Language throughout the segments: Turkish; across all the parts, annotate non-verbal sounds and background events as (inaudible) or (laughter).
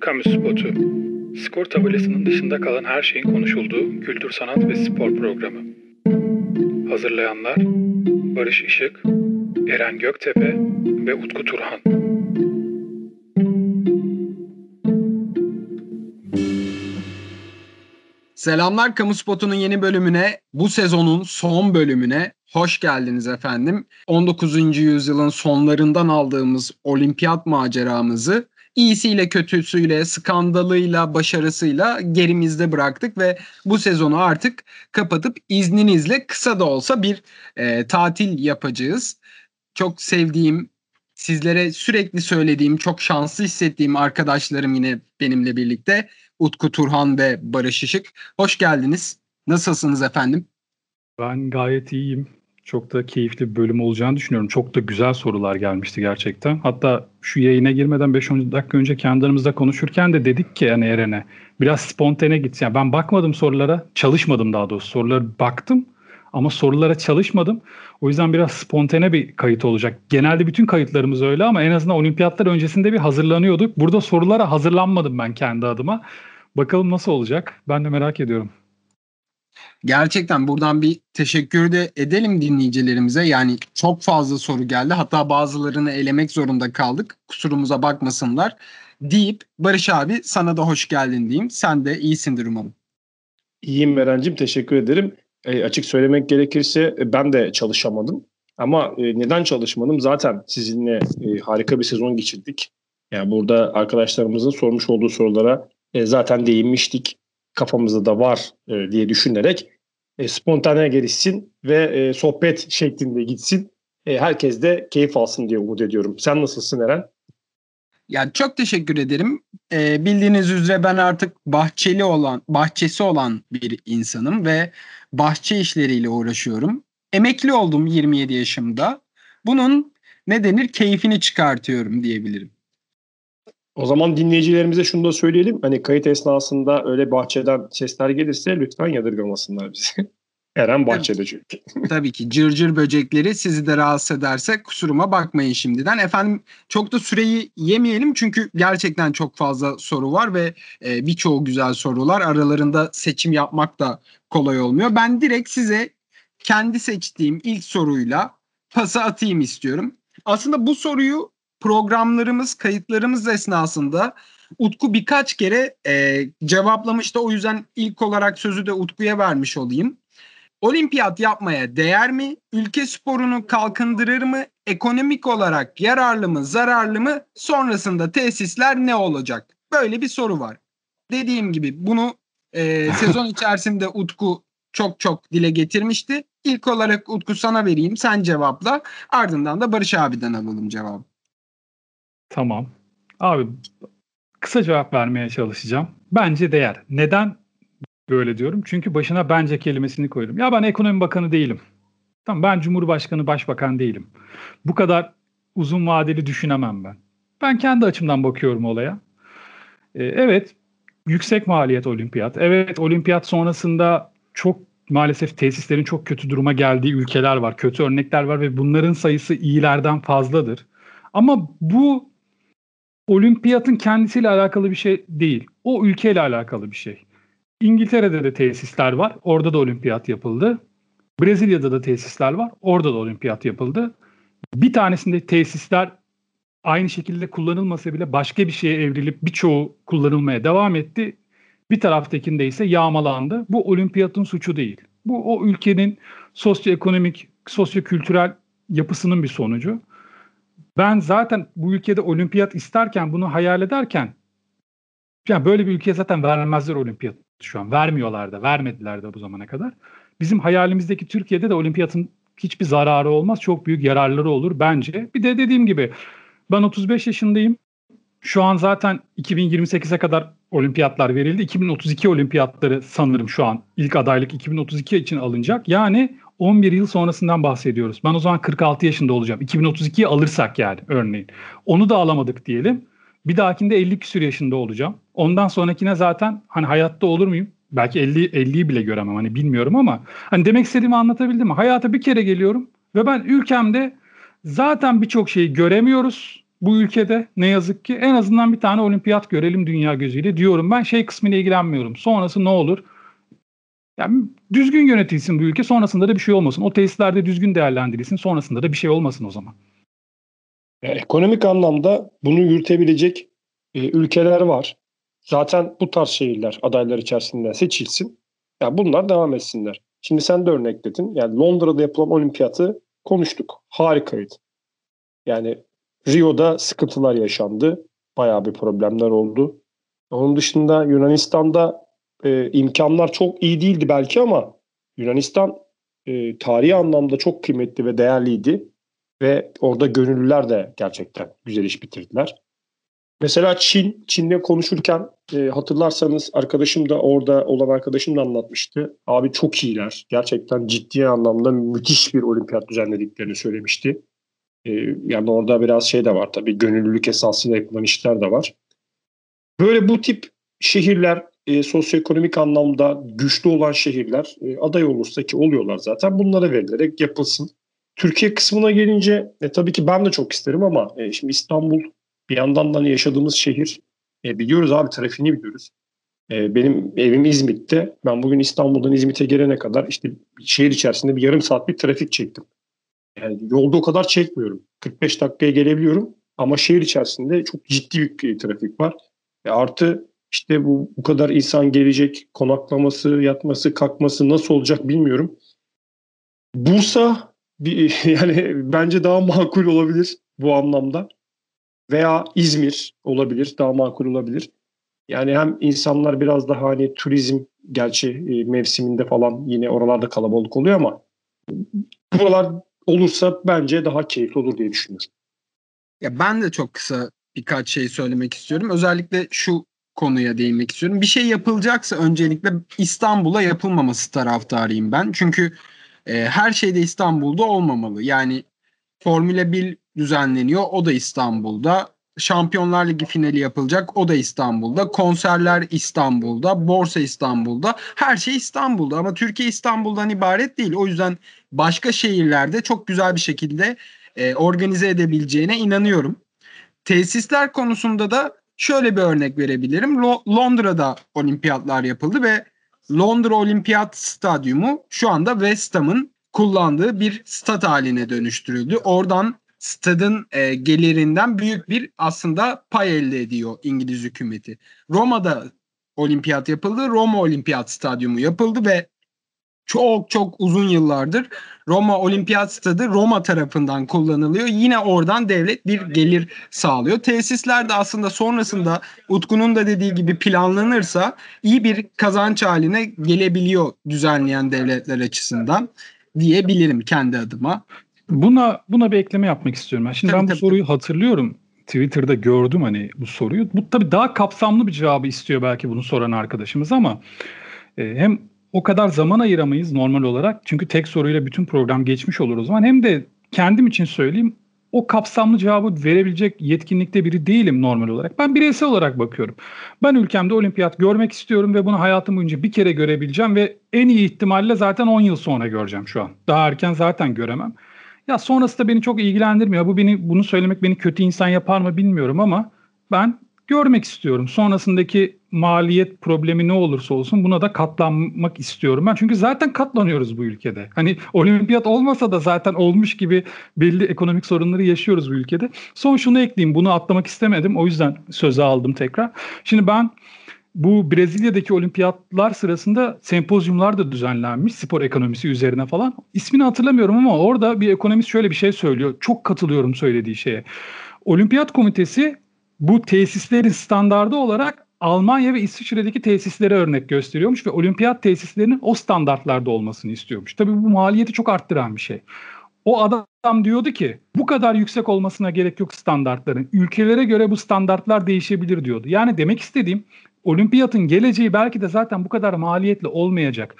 Kamu Spotu. Skor tabelasının dışında kalan her şeyin konuşulduğu kültür, sanat ve spor programı. Hazırlayanlar Barış Işık, Eren Göktepe ve Utku Turhan. Selamlar Kamu Spotu'nun yeni bölümüne, bu sezonun son bölümüne hoş geldiniz efendim. 19. yüzyılın sonlarından aldığımız olimpiyat maceramızı iyisiyle kötüsüyle, skandalıyla, başarısıyla gerimizde bıraktık ve bu sezonu artık kapatıp izninizle kısa da olsa bir e, tatil yapacağız. Çok sevdiğim, sizlere sürekli söylediğim, çok şanslı hissettiğim arkadaşlarım yine benimle birlikte. Utku Turhan ve Barış Işık. Hoş geldiniz. Nasılsınız efendim? Ben gayet iyiyim. Çok da keyifli bir bölüm olacağını düşünüyorum. Çok da güzel sorular gelmişti gerçekten. Hatta şu yayına girmeden 5-10 dakika önce kendi aramızda konuşurken de dedik ki yani Eren'e biraz spontane git. Yani ben bakmadım sorulara, çalışmadım daha doğrusu. Sorulara baktım ama sorulara çalışmadım. O yüzden biraz spontane bir kayıt olacak. Genelde bütün kayıtlarımız öyle ama en azından olimpiyatlar öncesinde bir hazırlanıyorduk. Burada sorulara hazırlanmadım ben kendi adıma. Bakalım nasıl olacak? Ben de merak ediyorum. Gerçekten buradan bir teşekkür de edelim dinleyicilerimize. Yani çok fazla soru geldi. Hatta bazılarını elemek zorunda kaldık. Kusurumuza bakmasınlar. Deyip Barış abi sana da hoş geldin diyeyim. Sen de iyisindir umarım. İyiyim Eren'cim teşekkür ederim. E, açık söylemek gerekirse e, ben de çalışamadım. Ama e, neden çalışmadım? Zaten sizinle e, harika bir sezon geçirdik. Yani burada arkadaşlarımızın sormuş olduğu sorulara e, zaten değinmiştik. Kafamızda da var e, diye düşünerek e, spontane gelişsin ve e, sohbet şeklinde gitsin. E, herkes de keyif alsın diye umut ediyorum. Sen nasılsın Eren? Yani çok teşekkür ederim. Ee, bildiğiniz üzere ben artık bahçeli olan, bahçesi olan bir insanım ve bahçe işleriyle uğraşıyorum. Emekli oldum 27 yaşımda. Bunun ne denir keyfini çıkartıyorum diyebilirim. O zaman dinleyicilerimize şunu da söyleyelim. Hani kayıt esnasında öyle bahçeden sesler gelirse lütfen yadırgamasınlar bizi. (laughs) Eren bahçede çünkü. (laughs) Tabii ki cırcır böcekleri sizi de rahatsız ederse kusuruma bakmayın şimdiden. Efendim çok da süreyi yemeyelim çünkü gerçekten çok fazla soru var ve e, birçoğu güzel sorular. Aralarında seçim yapmak da kolay olmuyor. Ben direkt size kendi seçtiğim ilk soruyla pası atayım istiyorum. Aslında bu soruyu programlarımız, kayıtlarımız esnasında Utku birkaç kere e, cevaplamıştı. O yüzden ilk olarak sözü de Utku'ya vermiş olayım. Olimpiyat yapmaya değer mi? Ülke sporunu kalkındırır mı? Ekonomik olarak yararlı mı, zararlı mı? Sonrasında tesisler ne olacak? Böyle bir soru var. Dediğim gibi bunu e, (laughs) sezon içerisinde Utku çok çok dile getirmişti. İlk olarak Utku sana vereyim. Sen cevapla. Ardından da Barış abiden alalım cevabı. Tamam. Abi kısa cevap vermeye çalışacağım. Bence değer. Neden böyle diyorum? Çünkü başına bence kelimesini koydum. Ya ben ekonomi bakanı değilim. Tamam ben cumhurbaşkanı, başbakan değilim. Bu kadar uzun vadeli düşünemem ben. Ben kendi açımdan bakıyorum olaya. Ee, evet, yüksek maliyet olimpiyat. Evet, olimpiyat sonrasında çok maalesef tesislerin çok kötü duruma geldiği ülkeler var. Kötü örnekler var ve bunların sayısı iyilerden fazladır. Ama bu olimpiyatın kendisiyle alakalı bir şey değil. O ülkeyle alakalı bir şey. İngiltere'de de tesisler var. Orada da olimpiyat yapıldı. Brezilya'da da tesisler var. Orada da olimpiyat yapıldı. Bir tanesinde tesisler aynı şekilde kullanılmasa bile başka bir şeye evrilip birçoğu kullanılmaya devam etti. Bir taraftakinde ise yağmalandı. Bu olimpiyatın suçu değil. Bu o ülkenin sosyoekonomik, sosyokültürel yapısının bir sonucu. Ben zaten bu ülkede olimpiyat isterken bunu hayal ederken yani böyle bir ülkeye zaten vermezler olimpiyat şu an. Vermiyorlar da, vermediler de bu zamana kadar. Bizim hayalimizdeki Türkiye'de de olimpiyatın hiçbir zararı olmaz. Çok büyük yararları olur bence. Bir de dediğim gibi ben 35 yaşındayım. Şu an zaten 2028'e kadar olimpiyatlar verildi. 2032 olimpiyatları sanırım şu an ilk adaylık 2032 için alınacak. Yani 11 yıl sonrasından bahsediyoruz. Ben o zaman 46 yaşında olacağım. 2032'yi alırsak yani örneğin. Onu da alamadık diyelim. Bir dahakinde 50 küsür yaşında olacağım. Ondan sonrakine zaten hani hayatta olur muyum? Belki 50 50'yi bile göremem hani bilmiyorum ama hani demek istediğimi anlatabildim mi? Hayata bir kere geliyorum ve ben ülkemde zaten birçok şeyi göremiyoruz. bu ülkede ne yazık ki. En azından bir tane olimpiyat görelim dünya gözüyle diyorum. Ben şey kısmıyla ilgilenmiyorum. Sonrası ne olur? Yani düzgün yönetilsin bu ülke. Sonrasında da bir şey olmasın. O tesislerde düzgün değerlendirilsin. Sonrasında da bir şey olmasın o zaman. Ya, ekonomik anlamda bunu yürütebilecek e, ülkeler var. Zaten bu tarz şehirler adaylar içerisinde seçilsin. Ya bunlar devam etsinler. Şimdi sen de örnekledin. Yani Londra'da yapılan olimpiyatı konuştuk. Harikaydı. Yani Rio'da sıkıntılar yaşandı. Bayağı bir problemler oldu. Onun dışında Yunanistan'da e, imkanlar çok iyi değildi belki ama Yunanistan e, tarihi anlamda çok kıymetli ve değerliydi. Ve orada gönüllüler de gerçekten güzel iş bitirdiler. Mesela Çin, Çin'de konuşurken e, hatırlarsanız arkadaşım da orada olan arkadaşım da anlatmıştı. Abi çok iyiler. Gerçekten ciddi anlamda müthiş bir olimpiyat düzenlediklerini söylemişti. E, yani orada biraz şey de var tabii gönüllülük esasıyla yapılan işler de var. Böyle bu tip şehirler e, sosyoekonomik anlamda güçlü olan şehirler e, aday olursa ki oluyorlar zaten bunlara verilerek yapılsın. Türkiye kısmına gelince e, tabii ki ben de çok isterim ama e, şimdi İstanbul bir yandan da hani yaşadığımız şehir e, biliyoruz abi trafiğini biliyoruz. E, benim evim İzmit'te. Ben bugün İstanbul'dan İzmit'e gelene kadar işte şehir içerisinde bir yarım saat bir trafik çektim. Yani yolda o kadar çekmiyorum. 45 dakikaya gelebiliyorum ama şehir içerisinde çok ciddi bir trafik var. E, artı işte bu, bu kadar insan gelecek, konaklaması, yatması, kalkması nasıl olacak bilmiyorum. Bursa bir, (laughs) yani bence daha makul olabilir bu anlamda. Veya İzmir olabilir, daha makul olabilir. Yani hem insanlar biraz daha hani turizm gerçi e, mevsiminde falan yine oralarda kalabalık oluyor ama buralar olursa bence daha keyifli olur diye düşünüyorum. Ya ben de çok kısa birkaç şey söylemek istiyorum. Özellikle şu konuya değinmek istiyorum. Bir şey yapılacaksa öncelikle İstanbul'a yapılmaması taraftarıyım ben. Çünkü e, her şey de İstanbul'da olmamalı. Yani Formula 1 düzenleniyor. O da İstanbul'da. Şampiyonlar Ligi finali yapılacak. O da İstanbul'da. Konserler İstanbul'da. Borsa İstanbul'da. Her şey İstanbul'da. Ama Türkiye İstanbul'dan ibaret değil. O yüzden başka şehirlerde çok güzel bir şekilde e, organize edebileceğine inanıyorum. Tesisler konusunda da şöyle bir örnek verebilirim. Lo- Londra'da olimpiyatlar yapıldı ve Londra Olimpiyat Stadyumu şu anda West Ham'ın kullandığı bir stat haline dönüştürüldü. Oradan stadın e, gelirinden büyük bir aslında pay elde ediyor İngiliz hükümeti. Roma'da olimpiyat yapıldı. Roma Olimpiyat Stadyumu yapıldı ve çok çok uzun yıllardır Roma Olimpiyat Stadı Roma tarafından kullanılıyor. Yine oradan devlet bir gelir sağlıyor. Tesisler de aslında sonrasında Utku'nun da dediği gibi planlanırsa iyi bir kazanç haline gelebiliyor düzenleyen devletler açısından diyebilirim kendi adıma. Buna buna bir ekleme yapmak istiyorum ben. Şimdi Tabii, ben bu tabii, soruyu hatırlıyorum. Twitter'da gördüm hani bu soruyu. Bu tabii daha kapsamlı bir cevabı istiyor belki bunu soran arkadaşımız ama e, hem o kadar zaman ayıramayız normal olarak. Çünkü tek soruyla bütün program geçmiş olur o zaman. Hem de kendim için söyleyeyim o kapsamlı cevabı verebilecek yetkinlikte biri değilim normal olarak. Ben bireysel olarak bakıyorum. Ben ülkemde olimpiyat görmek istiyorum ve bunu hayatım boyunca bir kere görebileceğim ve en iyi ihtimalle zaten 10 yıl sonra göreceğim şu an. Daha erken zaten göremem. Ya sonrası da beni çok ilgilendirmiyor. Bu beni bunu söylemek beni kötü insan yapar mı bilmiyorum ama ben görmek istiyorum. Sonrasındaki maliyet problemi ne olursa olsun buna da katlanmak istiyorum ben. Çünkü zaten katlanıyoruz bu ülkede. Hani olimpiyat olmasa da zaten olmuş gibi belli ekonomik sorunları yaşıyoruz bu ülkede. Son şunu ekleyeyim. Bunu atlamak istemedim. O yüzden söze aldım tekrar. Şimdi ben bu Brezilya'daki olimpiyatlar sırasında sempozyumlar da düzenlenmiş spor ekonomisi üzerine falan. İsmini hatırlamıyorum ama orada bir ekonomist şöyle bir şey söylüyor. Çok katılıyorum söylediği şeye. Olimpiyat komitesi bu tesislerin standardı olarak Almanya ve İsviçre'deki tesislere örnek gösteriyormuş ve olimpiyat tesislerinin o standartlarda olmasını istiyormuş. Tabii bu maliyeti çok arttıran bir şey. O adam diyordu ki bu kadar yüksek olmasına gerek yok standartların. Ülkelere göre bu standartlar değişebilir diyordu. Yani demek istediğim olimpiyatın geleceği belki de zaten bu kadar maliyetli olmayacak.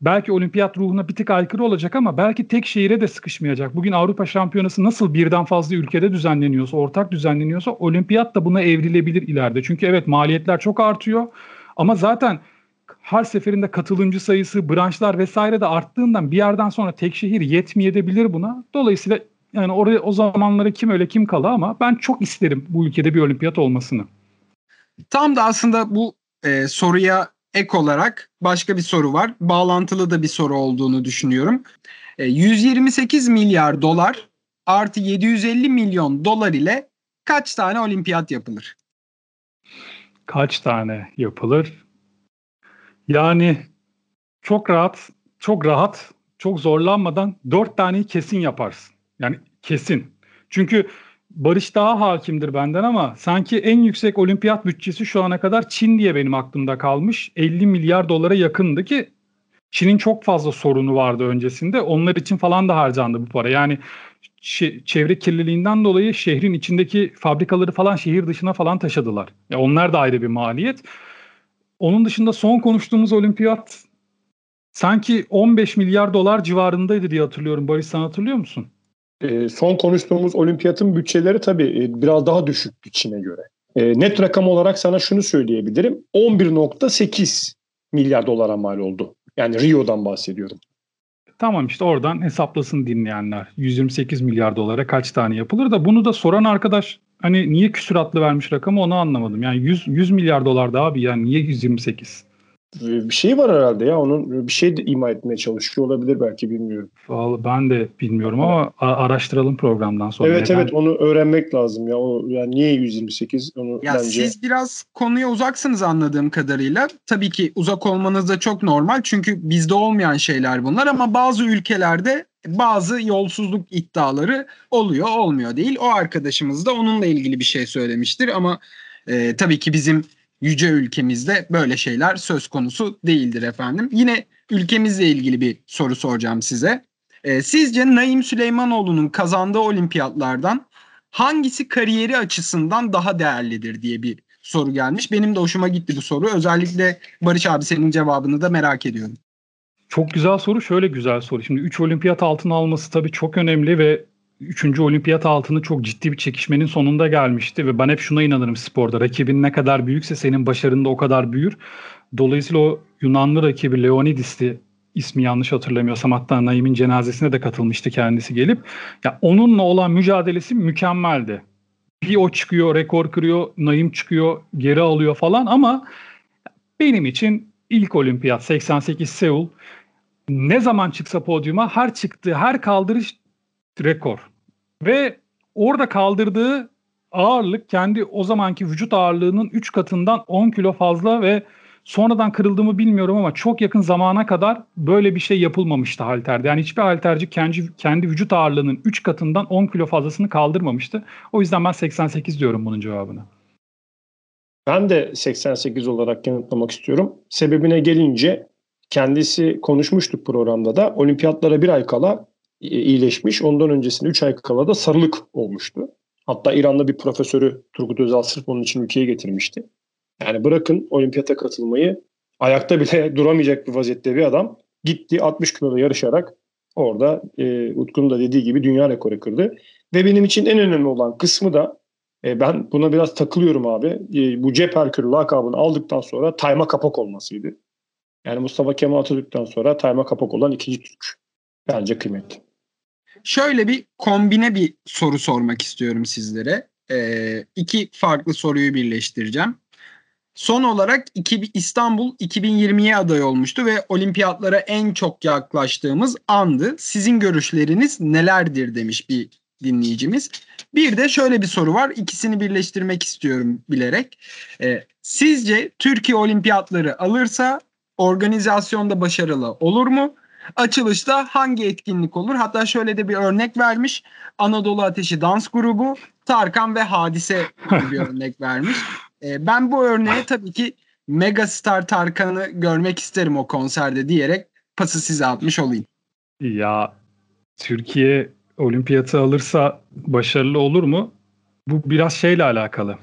Belki olimpiyat ruhuna bir tık aykırı olacak ama belki tek şehire de sıkışmayacak. Bugün Avrupa Şampiyonası nasıl birden fazla ülkede düzenleniyorsa, ortak düzenleniyorsa olimpiyat da buna evrilebilir ileride. Çünkü evet maliyetler çok artıyor ama zaten her seferinde katılımcı sayısı, branşlar vesaire de arttığından bir yerden sonra tek şehir yetmeyebilir buna. Dolayısıyla Yani oraya o zamanları kim öyle kim kala ama ben çok isterim bu ülkede bir olimpiyat olmasını. Tam da aslında bu e, soruya ek olarak başka bir soru var. Bağlantılı da bir soru olduğunu düşünüyorum. E, 128 milyar dolar artı 750 milyon dolar ile kaç tane olimpiyat yapılır? Kaç tane yapılır? Yani çok rahat, çok rahat, çok zorlanmadan dört taneyi kesin yaparsın. Yani kesin. Çünkü Barış daha hakimdir benden ama sanki en yüksek olimpiyat bütçesi şu ana kadar Çin diye benim aklımda kalmış. 50 milyar dolara yakındı ki Çin'in çok fazla sorunu vardı öncesinde. Onlar için falan da harcandı bu para. Yani çevre kirliliğinden dolayı şehrin içindeki fabrikaları falan şehir dışına falan taşıdılar. Ya onlar da ayrı bir maliyet. Onun dışında son konuştuğumuz olimpiyat sanki 15 milyar dolar civarındaydı diye hatırlıyorum. Barış sen hatırlıyor musun? E, son konuştuğumuz olimpiyatın bütçeleri tabii e, biraz daha düşüktü Çin'e göre. E, net rakam olarak sana şunu söyleyebilirim. 11.8 milyar dolara mal oldu. Yani Rio'dan bahsediyorum. Tamam işte oradan hesaplasın dinleyenler. 128 milyar dolara kaç tane yapılır da bunu da soran arkadaş hani niye küsuratlı vermiş rakamı onu anlamadım. Yani 100, 100 milyar dolar da abi yani niye 128? Bir şey var herhalde ya. Onun bir şey de ima etmeye çalışıyor olabilir belki bilmiyorum. Vallahi ben de bilmiyorum ama araştıralım programdan sonra. Evet Neden? evet onu öğrenmek lazım ya. O yani niye 128 onu ya bence. siz biraz konuya uzaksınız anladığım kadarıyla. Tabii ki uzak olmanız da çok normal. Çünkü bizde olmayan şeyler bunlar ama bazı ülkelerde bazı yolsuzluk iddiaları oluyor, olmuyor değil. O arkadaşımız da onunla ilgili bir şey söylemiştir ama e, tabii ki bizim yüce ülkemizde böyle şeyler söz konusu değildir efendim. Yine ülkemizle ilgili bir soru soracağım size. E, sizce Naim Süleymanoğlu'nun kazandığı olimpiyatlardan hangisi kariyeri açısından daha değerlidir diye bir soru gelmiş. Benim de hoşuma gitti bu soru. Özellikle Barış abi senin cevabını da merak ediyorum. Çok güzel soru. Şöyle güzel soru. Şimdi 3 olimpiyat altın alması tabii çok önemli ve üçüncü olimpiyat altını çok ciddi bir çekişmenin sonunda gelmişti ve ben hep şuna inanırım sporda. Rakibin ne kadar büyükse senin başarın da o kadar büyür. Dolayısıyla o Yunanlı rakibi Leonidis'ti ismi yanlış hatırlamıyorsam hatta Naim'in cenazesine de katılmıştı kendisi gelip. Ya onunla olan mücadelesi mükemmeldi. Bir o çıkıyor, rekor kırıyor, Naim çıkıyor, geri alıyor falan ama benim için ilk olimpiyat 88 Seul ne zaman çıksa podyuma her çıktığı her kaldırış rekor. Ve orada kaldırdığı ağırlık kendi o zamanki vücut ağırlığının 3 katından 10 kilo fazla ve sonradan kırıldığımı bilmiyorum ama çok yakın zamana kadar böyle bir şey yapılmamıştı halterde. Yani hiçbir halterci kendi, kendi vücut ağırlığının 3 katından 10 kilo fazlasını kaldırmamıştı. O yüzden ben 88 diyorum bunun cevabını. Ben de 88 olarak yanıtlamak istiyorum. Sebebine gelince kendisi konuşmuştuk programda da olimpiyatlara bir ay kala iyileşmiş. Ondan öncesinde 3 ay kala da sarılık olmuştu. Hatta İran'da bir profesörü Turgut Özal sırf onun için ülkeye getirmişti. Yani bırakın olimpiyata katılmayı ayakta bile (laughs) duramayacak bir vaziyette bir adam gitti 60 kiloda yarışarak orada e, Utku'nun da dediği gibi dünya rekoru kırdı. Ve benim için en önemli olan kısmı da e, ben buna biraz takılıyorum abi. E, bu cep Herkülü lakabını aldıktan sonra Tayma Kapak olmasıydı. Yani Mustafa Kemal Atatürk'ten sonra Tayma Kapak olan ikinci Türk. Bence kıymetli. Şöyle bir kombine bir soru sormak istiyorum sizlere. Ee, iki farklı soruyu birleştireceğim. Son olarak iki, İstanbul 2020'ye aday olmuştu ve olimpiyatlara en çok yaklaştığımız andı. Sizin görüşleriniz nelerdir demiş bir dinleyicimiz. Bir de şöyle bir soru var. İkisini birleştirmek istiyorum bilerek. Ee, sizce Türkiye olimpiyatları alırsa organizasyonda başarılı olur mu? Açılışta hangi etkinlik olur? Hatta şöyle de bir örnek vermiş. Anadolu Ateşi Dans Grubu, Tarkan ve Hadise bir (laughs) örnek vermiş. E, ben bu örneğe tabii ki Megastar Tarkan'ı görmek isterim o konserde diyerek pası size atmış olayım. Ya Türkiye olimpiyatı alırsa başarılı olur mu? Bu biraz şeyle alakalı.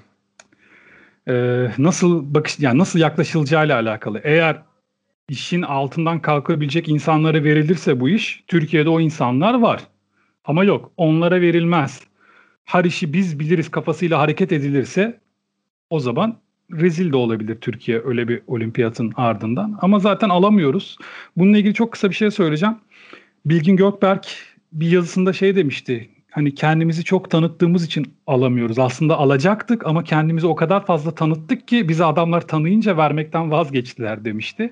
Ee, nasıl bakış yani nasıl yaklaşılacağıyla alakalı. Eğer işin altından kalkabilecek insanlara verilirse bu iş, Türkiye'de o insanlar var. Ama yok, onlara verilmez. Her işi biz biliriz kafasıyla hareket edilirse o zaman rezil de olabilir Türkiye öyle bir olimpiyatın ardından. Ama zaten alamıyoruz. Bununla ilgili çok kısa bir şey söyleyeceğim. Bilgin Gökberk bir yazısında şey demişti. Hani kendimizi çok tanıttığımız için alamıyoruz. Aslında alacaktık ama kendimizi o kadar fazla tanıttık ki bizi adamlar tanıyınca vermekten vazgeçtiler demişti.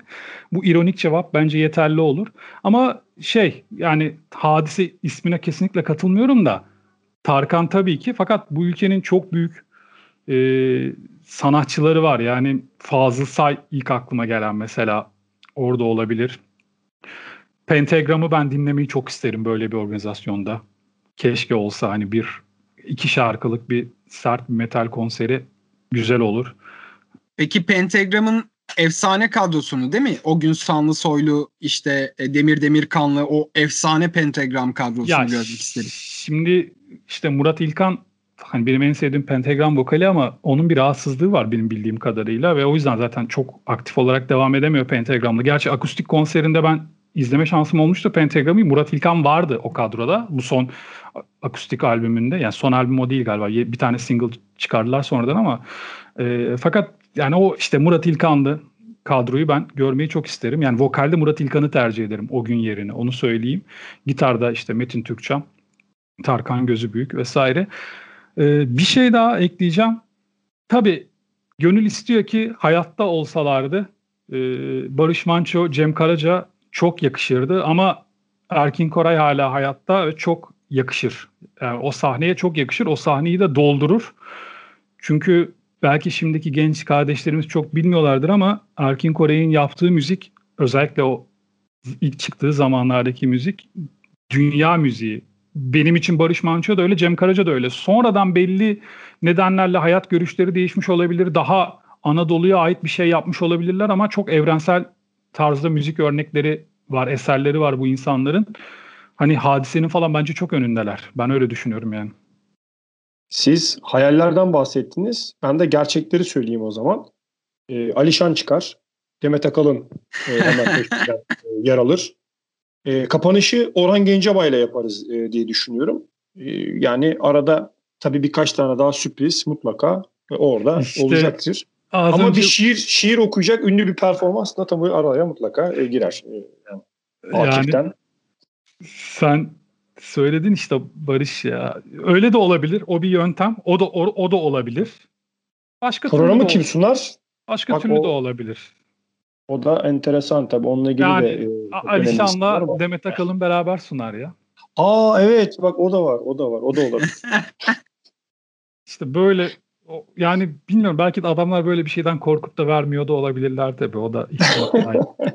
Bu ironik cevap bence yeterli olur. Ama şey yani hadise ismine kesinlikle katılmıyorum da Tarkan tabii ki fakat bu ülkenin çok büyük e, sanatçıları var. Yani Fazıl Say ilk aklıma gelen mesela orada olabilir. Pentagram'ı ben dinlemeyi çok isterim böyle bir organizasyonda. Keşke olsa hani bir iki şarkılık bir sert bir metal konseri güzel olur. Peki Pentagram'ın efsane kadrosunu değil mi? O gün Sanlı Soylu işte e, Demir Demir Kanlı o efsane Pentagram kadrosunu ya, görmek isterim. Şimdi işte Murat İlkan hani benim en sevdiğim pentagram vokali ama onun bir rahatsızlığı var benim bildiğim kadarıyla ve o yüzden zaten çok aktif olarak devam edemiyor pentagramla. Gerçi akustik konserinde ben izleme şansım olmuştu pentagramı. Murat İlkan vardı o kadroda bu son akustik albümünde. Yani son albüm o değil galiba. Bir tane single çıkardılar sonradan ama e, fakat yani o işte Murat İlkan'dı kadroyu ben görmeyi çok isterim. Yani vokalde Murat İlkan'ı tercih ederim o gün yerine. Onu söyleyeyim. Gitarda işte Metin Türkçam, Tarkan Gözü Büyük vesaire. Ee, bir şey daha ekleyeceğim. Tabii gönül istiyor ki hayatta olsalardı e, Barış Manço, Cem Karaca çok yakışırdı ama Erkin Koray hala hayatta ve çok yakışır. Yani o sahneye çok yakışır. O sahneyi de doldurur. Çünkü belki şimdiki genç kardeşlerimiz çok bilmiyorlardır ama Erkin Koray'ın yaptığı müzik özellikle o ilk çıktığı zamanlardaki müzik dünya müziği benim için Barış Manço da öyle, Cem Karaca da öyle. Sonradan belli nedenlerle hayat görüşleri değişmiş olabilir. Daha Anadolu'ya ait bir şey yapmış olabilirler ama çok evrensel tarzda müzik örnekleri var, eserleri var bu insanların. Hani hadisenin falan bence çok önündeler. Ben öyle düşünüyorum yani. Siz hayallerden bahsettiniz. Ben de gerçekleri söyleyeyim o zaman. Ee, Alişan çıkar. Demet Akalın e, (laughs) e, yer alır. E, kapanışı Orhan Gencebay ile yaparız e, diye düşünüyorum. E, yani arada tabii birkaç tane daha sürpriz mutlaka orada işte, olacaktır. Ama önce... bir şiir şiir okuyacak ünlü bir performans da tabii araya mutlaka e, girer. E, yani, yani sen söyledin işte Barış ya. Öyle de olabilir. O bir yöntem. O da o, o da olabilir. Başka Programı kim sunar? Başka Bak, türlü o, de olabilir. O da enteresan tabii. Onunla ilgili yani, de e, Alişan'la Demet Akalın beraber sunar ya. Aa evet bak o da var. O da var. O da olabilir. (laughs) İşte böyle yani bilmiyorum belki de adamlar böyle bir şeyden korkup da vermiyor da olabilirler tabii. O da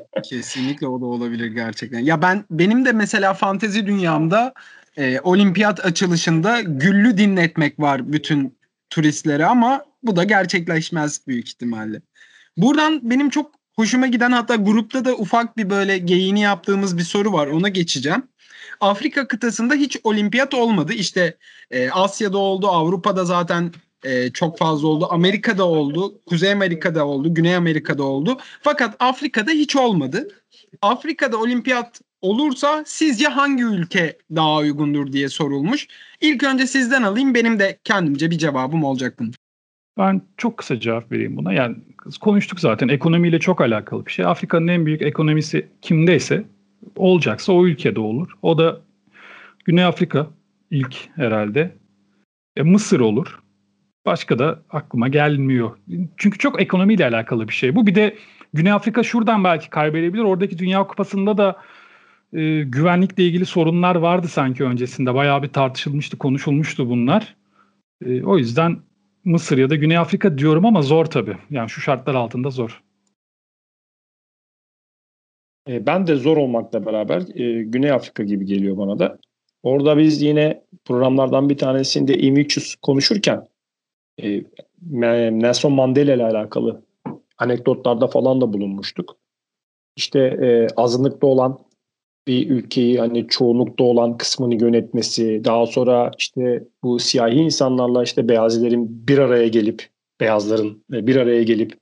(laughs) Kesinlikle o da olabilir gerçekten. Ya ben benim de mesela fantezi dünyamda e, olimpiyat açılışında güllü dinletmek var bütün turistlere ama bu da gerçekleşmez büyük ihtimalle. Buradan benim çok hoşuma giden hatta grupta da ufak bir böyle geyini yaptığımız bir soru var. Ona geçeceğim. Afrika kıtasında hiç olimpiyat olmadı. İşte e, Asya'da oldu, Avrupa'da zaten e, çok fazla oldu. Amerika'da oldu, Kuzey Amerika'da oldu, Güney Amerika'da oldu. Fakat Afrika'da hiç olmadı. Afrika'da olimpiyat olursa sizce hangi ülke daha uygundur diye sorulmuş. İlk önce sizden alayım. Benim de kendimce bir cevabım olacak bunun. Ben çok kısa cevap vereyim buna. Yani konuştuk zaten ekonomiyle çok alakalı bir şey. Afrika'nın en büyük ekonomisi kimdeyse olacaksa o ülkede olur. O da Güney Afrika ilk herhalde. E, Mısır olur. Başka da aklıma gelmiyor. Çünkü çok ekonomiyle alakalı bir şey bu. Bir de Güney Afrika şuradan belki kaybedebilir. Oradaki Dünya Kupası'nda da e, güvenlikle ilgili sorunlar vardı sanki öncesinde. Bayağı bir tartışılmıştı, konuşulmuştu bunlar. E, o yüzden Mısır ya da Güney Afrika diyorum ama zor tabii. Yani şu şartlar altında zor. E, ben de zor olmakla beraber e, Güney Afrika gibi geliyor bana da. Orada biz yine programlardan bir tanesinde İmiçüs konuşurken e, Nelson Mandela ile alakalı anekdotlarda falan da bulunmuştuk. İşte e, azınlıkta olan bir ülkeyi hani çoğunlukta olan kısmını yönetmesi, daha sonra işte bu siyahi insanlarla işte beyazilerin bir araya gelip, beyazların e, bir araya gelip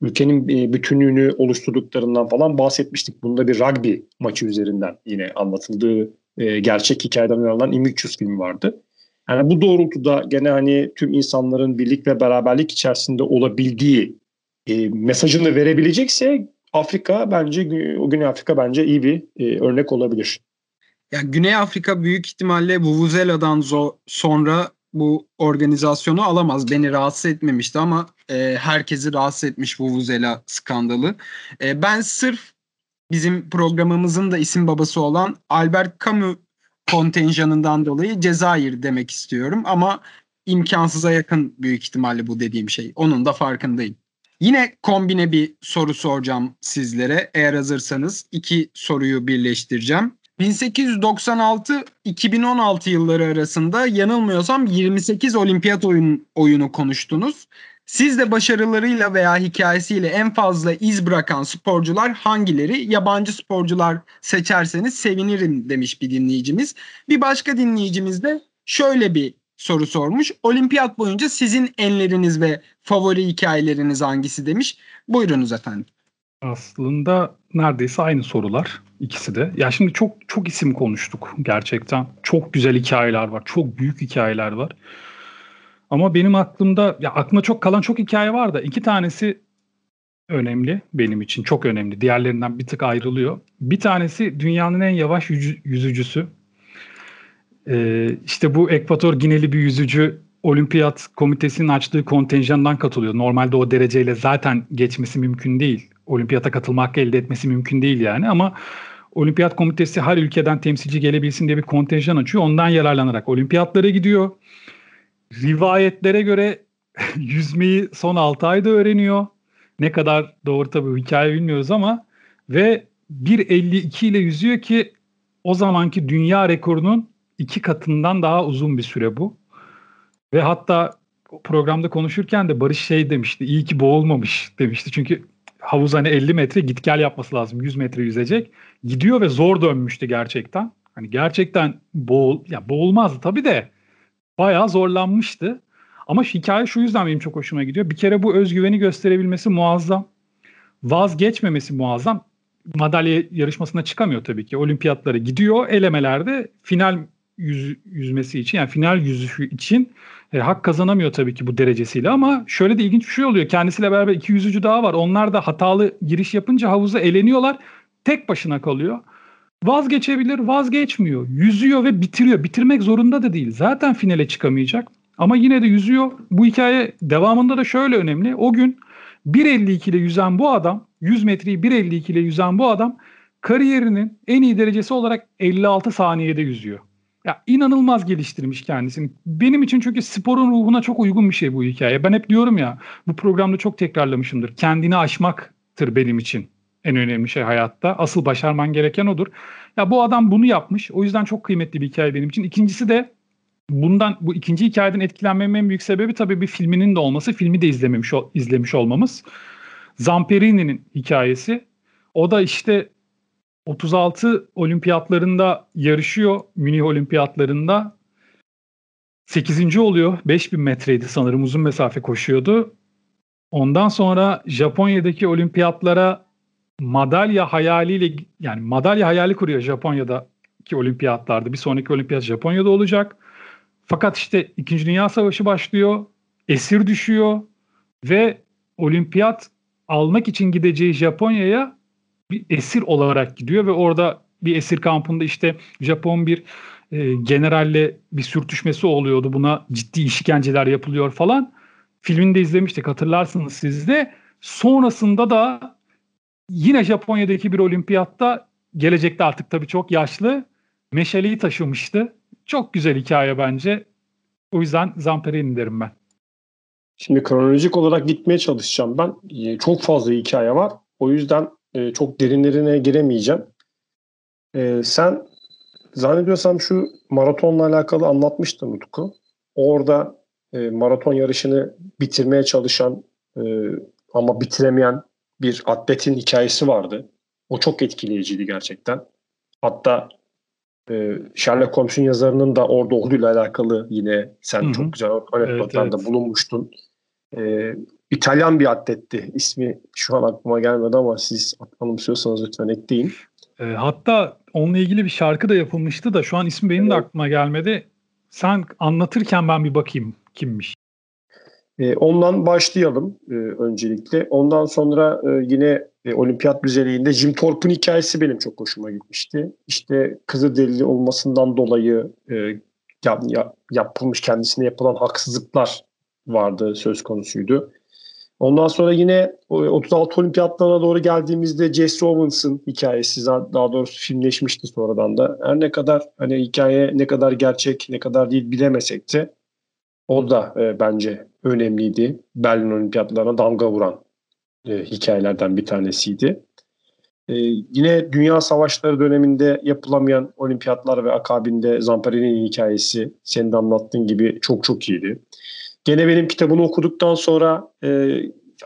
ülkenin e, bütünlüğünü oluşturduklarından falan bahsetmiştik. Bunda bir rugby maçı üzerinden yine anlatıldığı e, gerçek hikayeden uyarlanan Immigrants filmi vardı. Yani bu doğrultuda gene hani tüm insanların birlik ve beraberlik içerisinde olabildiği e, mesajını verebilecekse Afrika bence o Güney Afrika bence iyi bir e, örnek olabilir. Ya Güney Afrika büyük ihtimalle Vuvuzela'dan zo- sonra bu organizasyonu alamaz. Beni rahatsız etmemişti ama e, herkesi rahatsız etmiş Vuvuzela skandalı. E, ben sırf bizim programımızın da isim babası olan Albert Camus kontenjanından dolayı Cezayir demek istiyorum ama imkansıza yakın büyük ihtimalle bu dediğim şey. Onun da farkındayım. Yine kombine bir soru soracağım sizlere. Eğer hazırsanız iki soruyu birleştireceğim. 1896-2016 yılları arasında yanılmıyorsam 28 olimpiyat oyun, oyunu konuştunuz. Siz de başarılarıyla veya hikayesiyle en fazla iz bırakan sporcular hangileri? Yabancı sporcular seçerseniz sevinirim demiş bir dinleyicimiz. Bir başka dinleyicimiz de şöyle bir soru sormuş. Olimpiyat boyunca sizin enleriniz ve favori hikayeleriniz hangisi demiş. Buyurunuz efendim. Aslında neredeyse aynı sorular ikisi de. Ya şimdi çok çok isim konuştuk gerçekten. Çok güzel hikayeler var. Çok büyük hikayeler var. Ama benim aklımda ya aklımda çok kalan çok hikaye var da iki tanesi önemli benim için. Çok önemli. Diğerlerinden bir tık ayrılıyor. Bir tanesi dünyanın en yavaş yüzü, yüzücüsü. Ee, işte bu Ekvator Gineli bir yüzücü olimpiyat komitesinin açtığı kontenjandan katılıyor. Normalde o dereceyle zaten geçmesi mümkün değil. Olimpiyata katılma hakkı elde etmesi mümkün değil yani ama olimpiyat komitesi her ülkeden temsilci gelebilsin diye bir kontenjan açıyor. Ondan yararlanarak olimpiyatlara gidiyor. Rivayetlere göre (laughs) yüzmeyi son 6 ayda öğreniyor. Ne kadar doğru tabii hikaye bilmiyoruz ama ve 1.52 ile yüzüyor ki o zamanki dünya rekorunun iki katından daha uzun bir süre bu. Ve hatta programda konuşurken de Barış şey demişti. iyi ki boğulmamış demişti. Çünkü havuz hani 50 metre git gel yapması lazım. 100 metre yüzecek. Gidiyor ve zor dönmüştü gerçekten. Hani gerçekten boğul ya boğulmazdı tabii de bayağı zorlanmıştı. Ama hikaye şu yüzden benim çok hoşuma gidiyor. Bir kere bu özgüveni gösterebilmesi muazzam. Vazgeçmemesi muazzam. Madalya yarışmasına çıkamıyor tabii ki. Olimpiyatlara gidiyor. Elemelerde final yüz, yüzmesi için yani final yüzüşü için e, hak kazanamıyor tabii ki bu derecesiyle ama şöyle de ilginç bir şey oluyor. Kendisiyle beraber iki yüzücü daha var. Onlar da hatalı giriş yapınca havuza eleniyorlar. Tek başına kalıyor. Vazgeçebilir, vazgeçmiyor. Yüzüyor ve bitiriyor. Bitirmek zorunda da değil. Zaten finale çıkamayacak. Ama yine de yüzüyor. Bu hikaye devamında da şöyle önemli. O gün 1.52 ile yüzen bu adam, 100 metreyi 1.52 ile yüzen bu adam kariyerinin en iyi derecesi olarak 56 saniyede yüzüyor. Ya inanılmaz geliştirmiş kendisini. Benim için çünkü sporun ruhuna çok uygun bir şey bu hikaye. Ben hep diyorum ya bu programda çok tekrarlamışımdır. Kendini aşmaktır benim için en önemli şey hayatta. Asıl başarman gereken odur. Ya bu adam bunu yapmış. O yüzden çok kıymetli bir hikaye benim için. İkincisi de bundan bu ikinci hikayeden etkilenmemin en büyük sebebi tabii bir filminin de olması. Filmi de izlememiş izlemiş olmamız. Zamperini'nin hikayesi. O da işte 36 olimpiyatlarında yarışıyor. Münih olimpiyatlarında. 8. oluyor. 5000 metreydi sanırım uzun mesafe koşuyordu. Ondan sonra Japonya'daki olimpiyatlara madalya hayaliyle yani madalya hayali kuruyor Japonya'daki olimpiyatlarda. Bir sonraki olimpiyat Japonya'da olacak. Fakat işte 2. Dünya Savaşı başlıyor. Esir düşüyor ve olimpiyat almak için gideceği Japonya'ya bir esir olarak gidiyor ve orada bir esir kampında işte Japon bir e, generalle bir sürtüşmesi oluyordu. Buna ciddi işkenceler yapılıyor falan. Filmini de izlemiştik hatırlarsınız siz de. Sonrasında da yine Japonya'daki bir olimpiyatta gelecekte artık tabii çok yaşlı meşaleyi taşımıştı. Çok güzel hikaye bence. O yüzden Zamperini derim ben. Şimdi kronolojik olarak gitmeye çalışacağım ben. Çok fazla hikaye var. O yüzden e, çok derinlerine giremeyeceğim. E, sen zannediyorsam şu maratonla alakalı anlatmıştın Utku. Orada e, maraton yarışını bitirmeye çalışan e, ama bitiremeyen bir atletin hikayesi vardı. O çok etkileyiciydi gerçekten. Hatta e, Sherlock Holmes'un yazarının da orada olduğuyla alakalı yine sen Hı-hı. çok güzel anekdotlarda evet, evet. bulunmuştun. E, İtalyan bir atletti. İsmi şu an aklıma gelmedi ama siz anımsıyorsanız lütfen ekleyin. E, hatta onunla ilgili bir şarkı da yapılmıştı da şu an ismi benim evet. de aklıma gelmedi. Sen anlatırken ben bir bakayım kimmiş. E, ondan başlayalım e, öncelikle. Ondan sonra e, yine olimpiyat düzeyinde Jim Thorpe'un hikayesi benim çok hoşuma gitmişti. İşte Kızılderili olmasından dolayı ya, ya, yapılmış kendisine yapılan haksızlıklar vardı söz konusuydu. Ondan sonra yine 36 olimpiyatlarına doğru geldiğimizde Jesse Owens'ın hikayesi daha doğrusu filmleşmişti sonradan da. Her ne kadar hani hikaye ne kadar gerçek ne kadar değil bilemesek de o da e, bence önemliydi. Berlin olimpiyatlarına damga vuran e, hikayelerden bir tanesiydi. E, yine Dünya Savaşları döneminde yapılamayan olimpiyatlar ve akabinde Zampari'nin hikayesi senin de anlattığın gibi çok çok iyiydi. Gene benim kitabını okuduktan sonra e,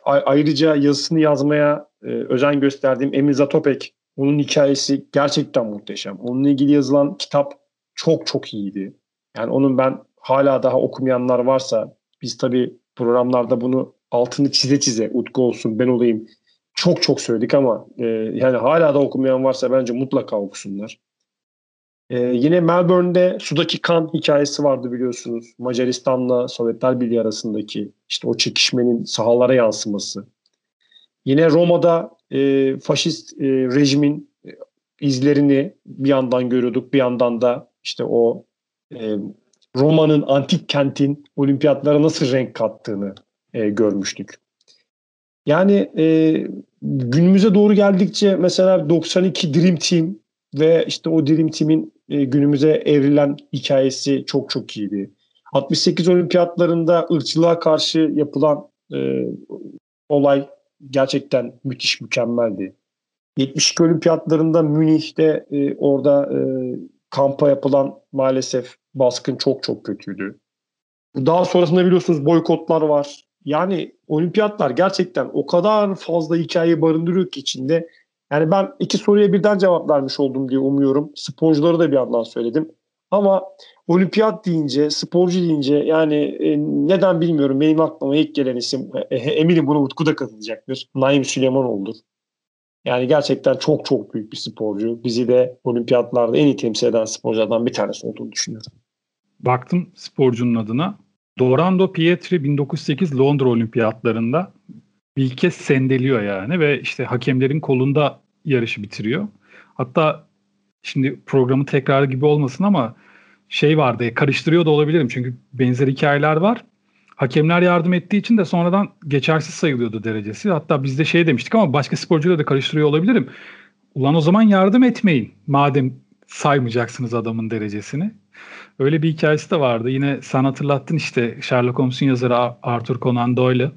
ayrıca yazısını yazmaya e, özen gösterdiğim Emil Zatopek onun hikayesi gerçekten muhteşem. Onunla ilgili yazılan kitap çok çok iyiydi. Yani onun ben hala daha okumayanlar varsa biz tabii programlarda bunu altını çize çize Utku olsun ben olayım çok çok söyledik ama e, yani hala da okumayan varsa bence mutlaka okusunlar. E, yine Melbourne'de sudaki kan hikayesi vardı biliyorsunuz. Macaristan'la Sovyetler Birliği arasındaki işte o çekişmenin sahalara yansıması. Yine Roma'da e, faşist e, rejimin e, izlerini bir yandan görüyorduk, bir yandan da işte o e, Roma'nın antik kentin olimpiyatlara nasıl renk kattığını e, görmüştük. Yani e, günümüze doğru geldikçe mesela 92 Dream Team ve işte o Dream Team'in e, günümüze evrilen hikayesi çok çok iyiydi. 68 olimpiyatlarında ırkçılığa karşı yapılan e, olay gerçekten müthiş mükemmeldi. 72 olimpiyatlarında Münih'te e, orada e, kampa yapılan maalesef baskın çok çok kötüydü. Daha sonrasında biliyorsunuz boykotlar var. Yani olimpiyatlar gerçekten o kadar fazla hikaye barındırıyor ki içinde. Yani ben iki soruya birden cevap vermiş oldum diye umuyorum. Sporcuları da bir yandan söyledim. Ama olimpiyat deyince, sporcu deyince yani e, neden bilmiyorum benim aklıma ilk gelen isim e, e eminim buna Utku da katılacaktır. Naim Süleymanoğlu'dur. Yani gerçekten çok çok büyük bir sporcu. Bizi de olimpiyatlarda en iyi temsil eden sporculardan bir tanesi olduğunu düşünüyorum. Baktım sporcunun adına. Dorando Pietri 1908 Londra Olimpiyatlarında bir kez sendeliyor yani ve işte hakemlerin kolunda yarışı bitiriyor. Hatta şimdi programı tekrar gibi olmasın ama şey vardı karıştırıyor da olabilirim çünkü benzer hikayeler var. Hakemler yardım ettiği için de sonradan geçersiz sayılıyordu derecesi. Hatta biz de şey demiştik ama başka sporcuları da karıştırıyor olabilirim. Ulan o zaman yardım etmeyin madem saymayacaksınız adamın derecesini. Öyle bir hikayesi de vardı. Yine sen hatırlattın işte Sherlock Holmes'un yazarı Arthur Conan Doyle.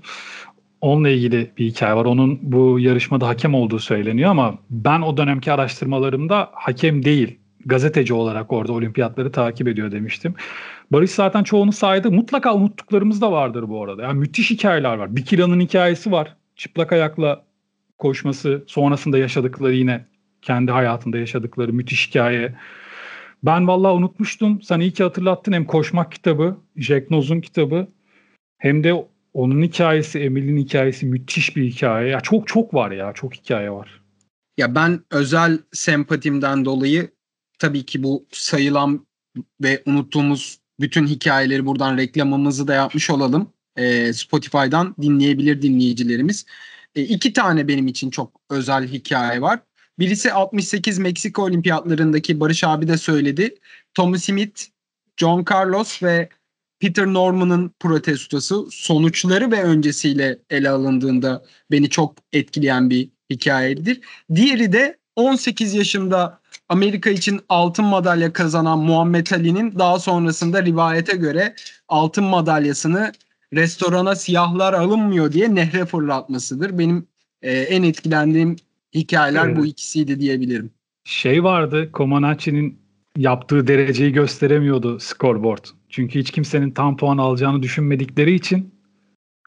Onunla ilgili bir hikaye var. Onun bu yarışmada hakem olduğu söyleniyor ama ben o dönemki araştırmalarımda hakem değil, gazeteci olarak orada olimpiyatları takip ediyor demiştim. Barış zaten çoğunu saydı. Mutlaka unuttuklarımız da vardır bu arada. Yani müthiş hikayeler var. Bikira'nın hikayesi var. Çıplak ayakla koşması, sonrasında yaşadıkları yine kendi hayatında yaşadıkları müthiş hikaye. Ben vallahi unutmuştum. Sen iyi ki hatırlattın. Hem Koşmak kitabı, Jack Noz'un kitabı hem de onun hikayesi, Emil'in hikayesi müthiş bir hikaye. Ya çok çok var ya. Çok hikaye var. Ya ben özel sempatimden dolayı tabii ki bu sayılan ve unuttuğumuz bütün hikayeleri buradan reklamımızı da yapmış olalım. E, Spotify'dan dinleyebilir dinleyicilerimiz. E, iki tane benim için çok özel hikaye var. Birisi 68 Meksika Olimpiyatlarındaki Barış abi de söyledi. Tommy Smith, John Carlos ve Peter Norman'ın protestosu sonuçları ve öncesiyle ele alındığında beni çok etkileyen bir hikayedir. Diğeri de 18 yaşında Amerika için altın madalya kazanan Muhammed Ali'nin daha sonrasında rivayete göre altın madalyasını restorana siyahlar alınmıyor diye nehre fırlatmasıdır. Benim e, en etkilendiğim hikayeler evet. bu ikisiydi diyebilirim. Şey vardı Comaneci'nin yaptığı dereceyi gösteremiyordu scoreboard. Çünkü hiç kimsenin tam puan alacağını düşünmedikleri için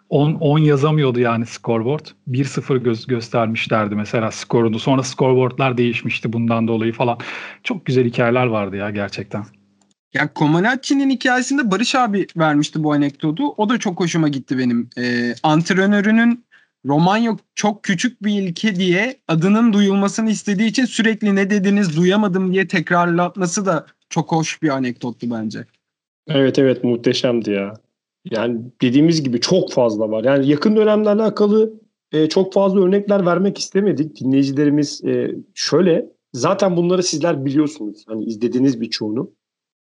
10 10 yazamıyordu yani scoreboard. 1-0 göz göstermişlerdi mesela skorunu. Sonra scoreboardlar değişmişti bundan dolayı falan. Çok güzel hikayeler vardı ya gerçekten. Ya Comaneci'nin hikayesinde Barış abi vermişti bu anekdotu. O da çok hoşuma gitti benim. Ee, antrenörünün Romanya çok küçük bir ülke diye adının duyulmasını istediği için sürekli ne dediniz duyamadım diye tekrarlatması da çok hoş bir anekdottu bence. Evet evet muhteşemdi ya. Yani dediğimiz gibi çok fazla var. Yani yakın dönemle alakalı e, çok fazla örnekler vermek istemedik. Dinleyicilerimiz e, şöyle zaten bunları sizler biliyorsunuz. Hani izlediğiniz birçoğunu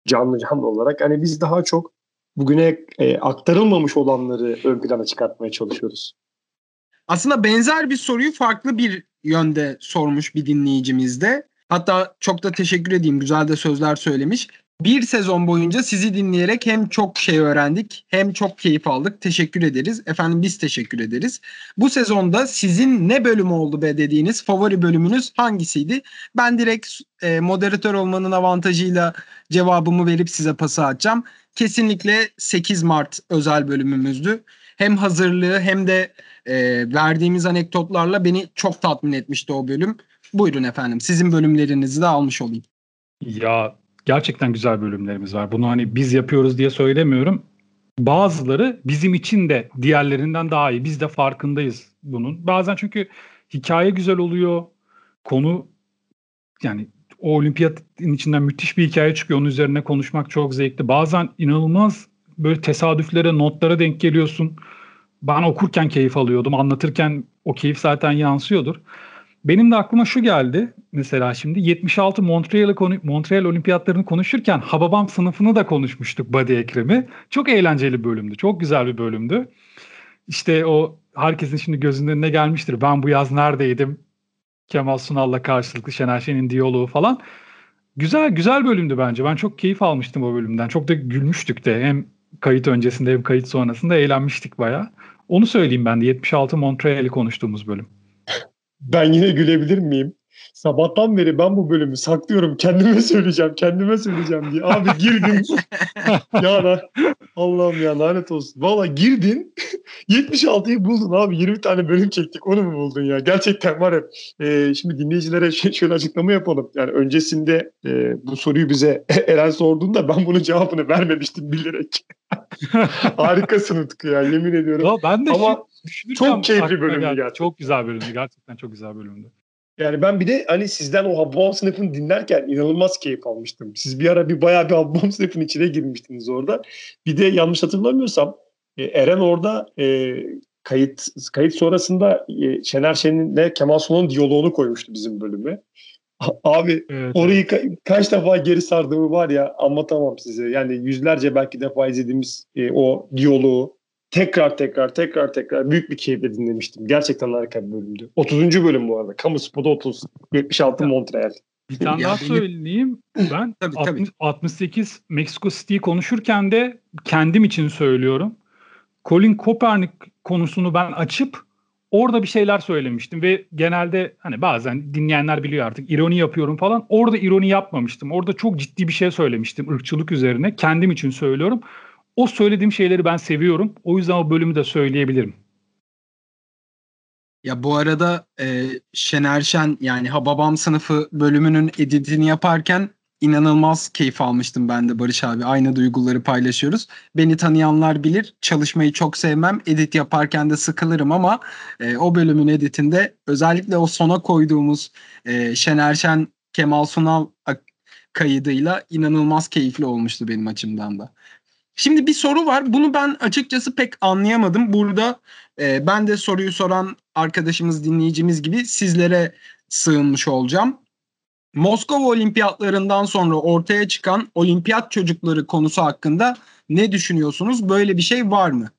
canlı canlı olarak. Hani biz daha çok bugüne e, aktarılmamış olanları ön plana çıkartmaya çalışıyoruz. Aslında benzer bir soruyu farklı bir yönde sormuş bir dinleyicimiz de. Hatta çok da teşekkür edeyim. Güzel de sözler söylemiş. Bir sezon boyunca sizi dinleyerek hem çok şey öğrendik hem çok keyif aldık. Teşekkür ederiz. Efendim biz teşekkür ederiz. Bu sezonda sizin ne bölüm oldu be dediğiniz favori bölümünüz hangisiydi? Ben direkt e, moderatör olmanın avantajıyla cevabımı verip size pası atacağım. Kesinlikle 8 Mart özel bölümümüzdü. Hem hazırlığı hem de e, verdiğimiz anekdotlarla beni çok tatmin etmişti o bölüm. Buyurun efendim sizin bölümlerinizi de almış olayım. Ya gerçekten güzel bölümlerimiz var. Bunu hani biz yapıyoruz diye söylemiyorum. Bazıları bizim için de diğerlerinden daha iyi. Biz de farkındayız bunun. Bazen çünkü hikaye güzel oluyor. Konu yani o olimpiyatın içinden müthiş bir hikaye çıkıyor. Onun üzerine konuşmak çok zevkli. Bazen inanılmaz böyle tesadüflere, notlara denk geliyorsun. Ben okurken keyif alıyordum. Anlatırken o keyif zaten yansıyordur. Benim de aklıma şu geldi. Mesela şimdi 76 Montreal, Montreal olimpiyatlarını konuşurken Hababam sınıfını da konuşmuştuk Badi Ekrem'i. Çok eğlenceli bölümdü. Çok güzel bir bölümdü. İşte o herkesin şimdi gözünün önüne gelmiştir. Ben bu yaz neredeydim? Kemal Sunal'la karşılıklı Şener Şen'in diyaloğu falan. Güzel güzel bölümdü bence. Ben çok keyif almıştım o bölümden. Çok da gülmüştük de. Hem kayıt öncesinde hem kayıt sonrasında eğlenmiştik baya. Onu söyleyeyim ben de 76 Montreal'i konuştuğumuz bölüm. Ben yine gülebilir miyim? Sabahtan beri ben bu bölümü saklıyorum. Kendime söyleyeceğim, kendime söyleyeceğim diye. Abi girdin. (laughs) ya lan, Allah'ım ya lanet olsun. Valla girdin. 76'yı buldun abi. 20 tane bölüm çektik. Onu mu buldun ya? Gerçekten var ya. E, şimdi dinleyicilere (laughs) şöyle açıklama yapalım. Yani öncesinde e, bu soruyu bize (laughs) Eren sorduğunda ben bunun cevabını vermemiştim bilerek. (laughs) Harikasın Utku ya yemin ediyorum. Ya ben de Ama çok keyifli bölümdü gerçekten. Çok güzel bölümdü. Gerçekten çok güzel bölümdü. Yani ben bir de hani sizden o Hababam sınıfını dinlerken inanılmaz keyif almıştım. Siz bir ara bir bayağı bir Hababam sınıfının içine girmiştiniz orada. Bir de yanlış hatırlamıyorsam Eren orada e, kayıt kayıt sonrasında e, Şener Şen'le Kemal Sunal'ın diyaloğunu koymuştu bizim bölüme. Abi evet, orayı ka- kaç defa geri sardığımı var ya anlatamam size. Yani yüzlerce belki defa izlediğimiz e, o diyaloğu tekrar tekrar tekrar tekrar büyük bir keyifle dinlemiştim. Gerçekten harika bir bölümdü. 30. bölüm bu arada. Kamu Spo'da 30. 76 Montreal. Bir tane daha söyleyeyim. (clears throat) Ben tabii, 60, tabii. 68 Mexico City'yi konuşurken de kendim için söylüyorum. Colin Kaepernick konusunu ben açıp orada bir şeyler söylemiştim ve genelde hani bazen dinleyenler biliyor artık ironi yapıyorum falan. Orada ironi yapmamıştım. Orada çok ciddi bir şey söylemiştim ırkçılık üzerine. Kendim için söylüyorum. O söylediğim şeyleri ben seviyorum. O yüzden o bölümü de söyleyebilirim. Ya bu arada e, Şener Şen yani Hababam sınıfı bölümünün editini yaparken inanılmaz keyif almıştım ben de Barış abi. Aynı duyguları paylaşıyoruz. Beni tanıyanlar bilir. Çalışmayı çok sevmem. Edit yaparken de sıkılırım ama e, o bölümün editinde özellikle o sona koyduğumuz e, Şener Şen Kemal Sunal kaydıyla inanılmaz keyifli olmuştu benim açımdan da. Şimdi bir soru var. Bunu ben açıkçası pek anlayamadım. Burada e, ben de soruyu soran arkadaşımız, dinleyicimiz gibi sizlere sığınmış olacağım. Moskova olimpiyatlarından sonra ortaya çıkan olimpiyat çocukları konusu hakkında ne düşünüyorsunuz? Böyle bir şey var mı?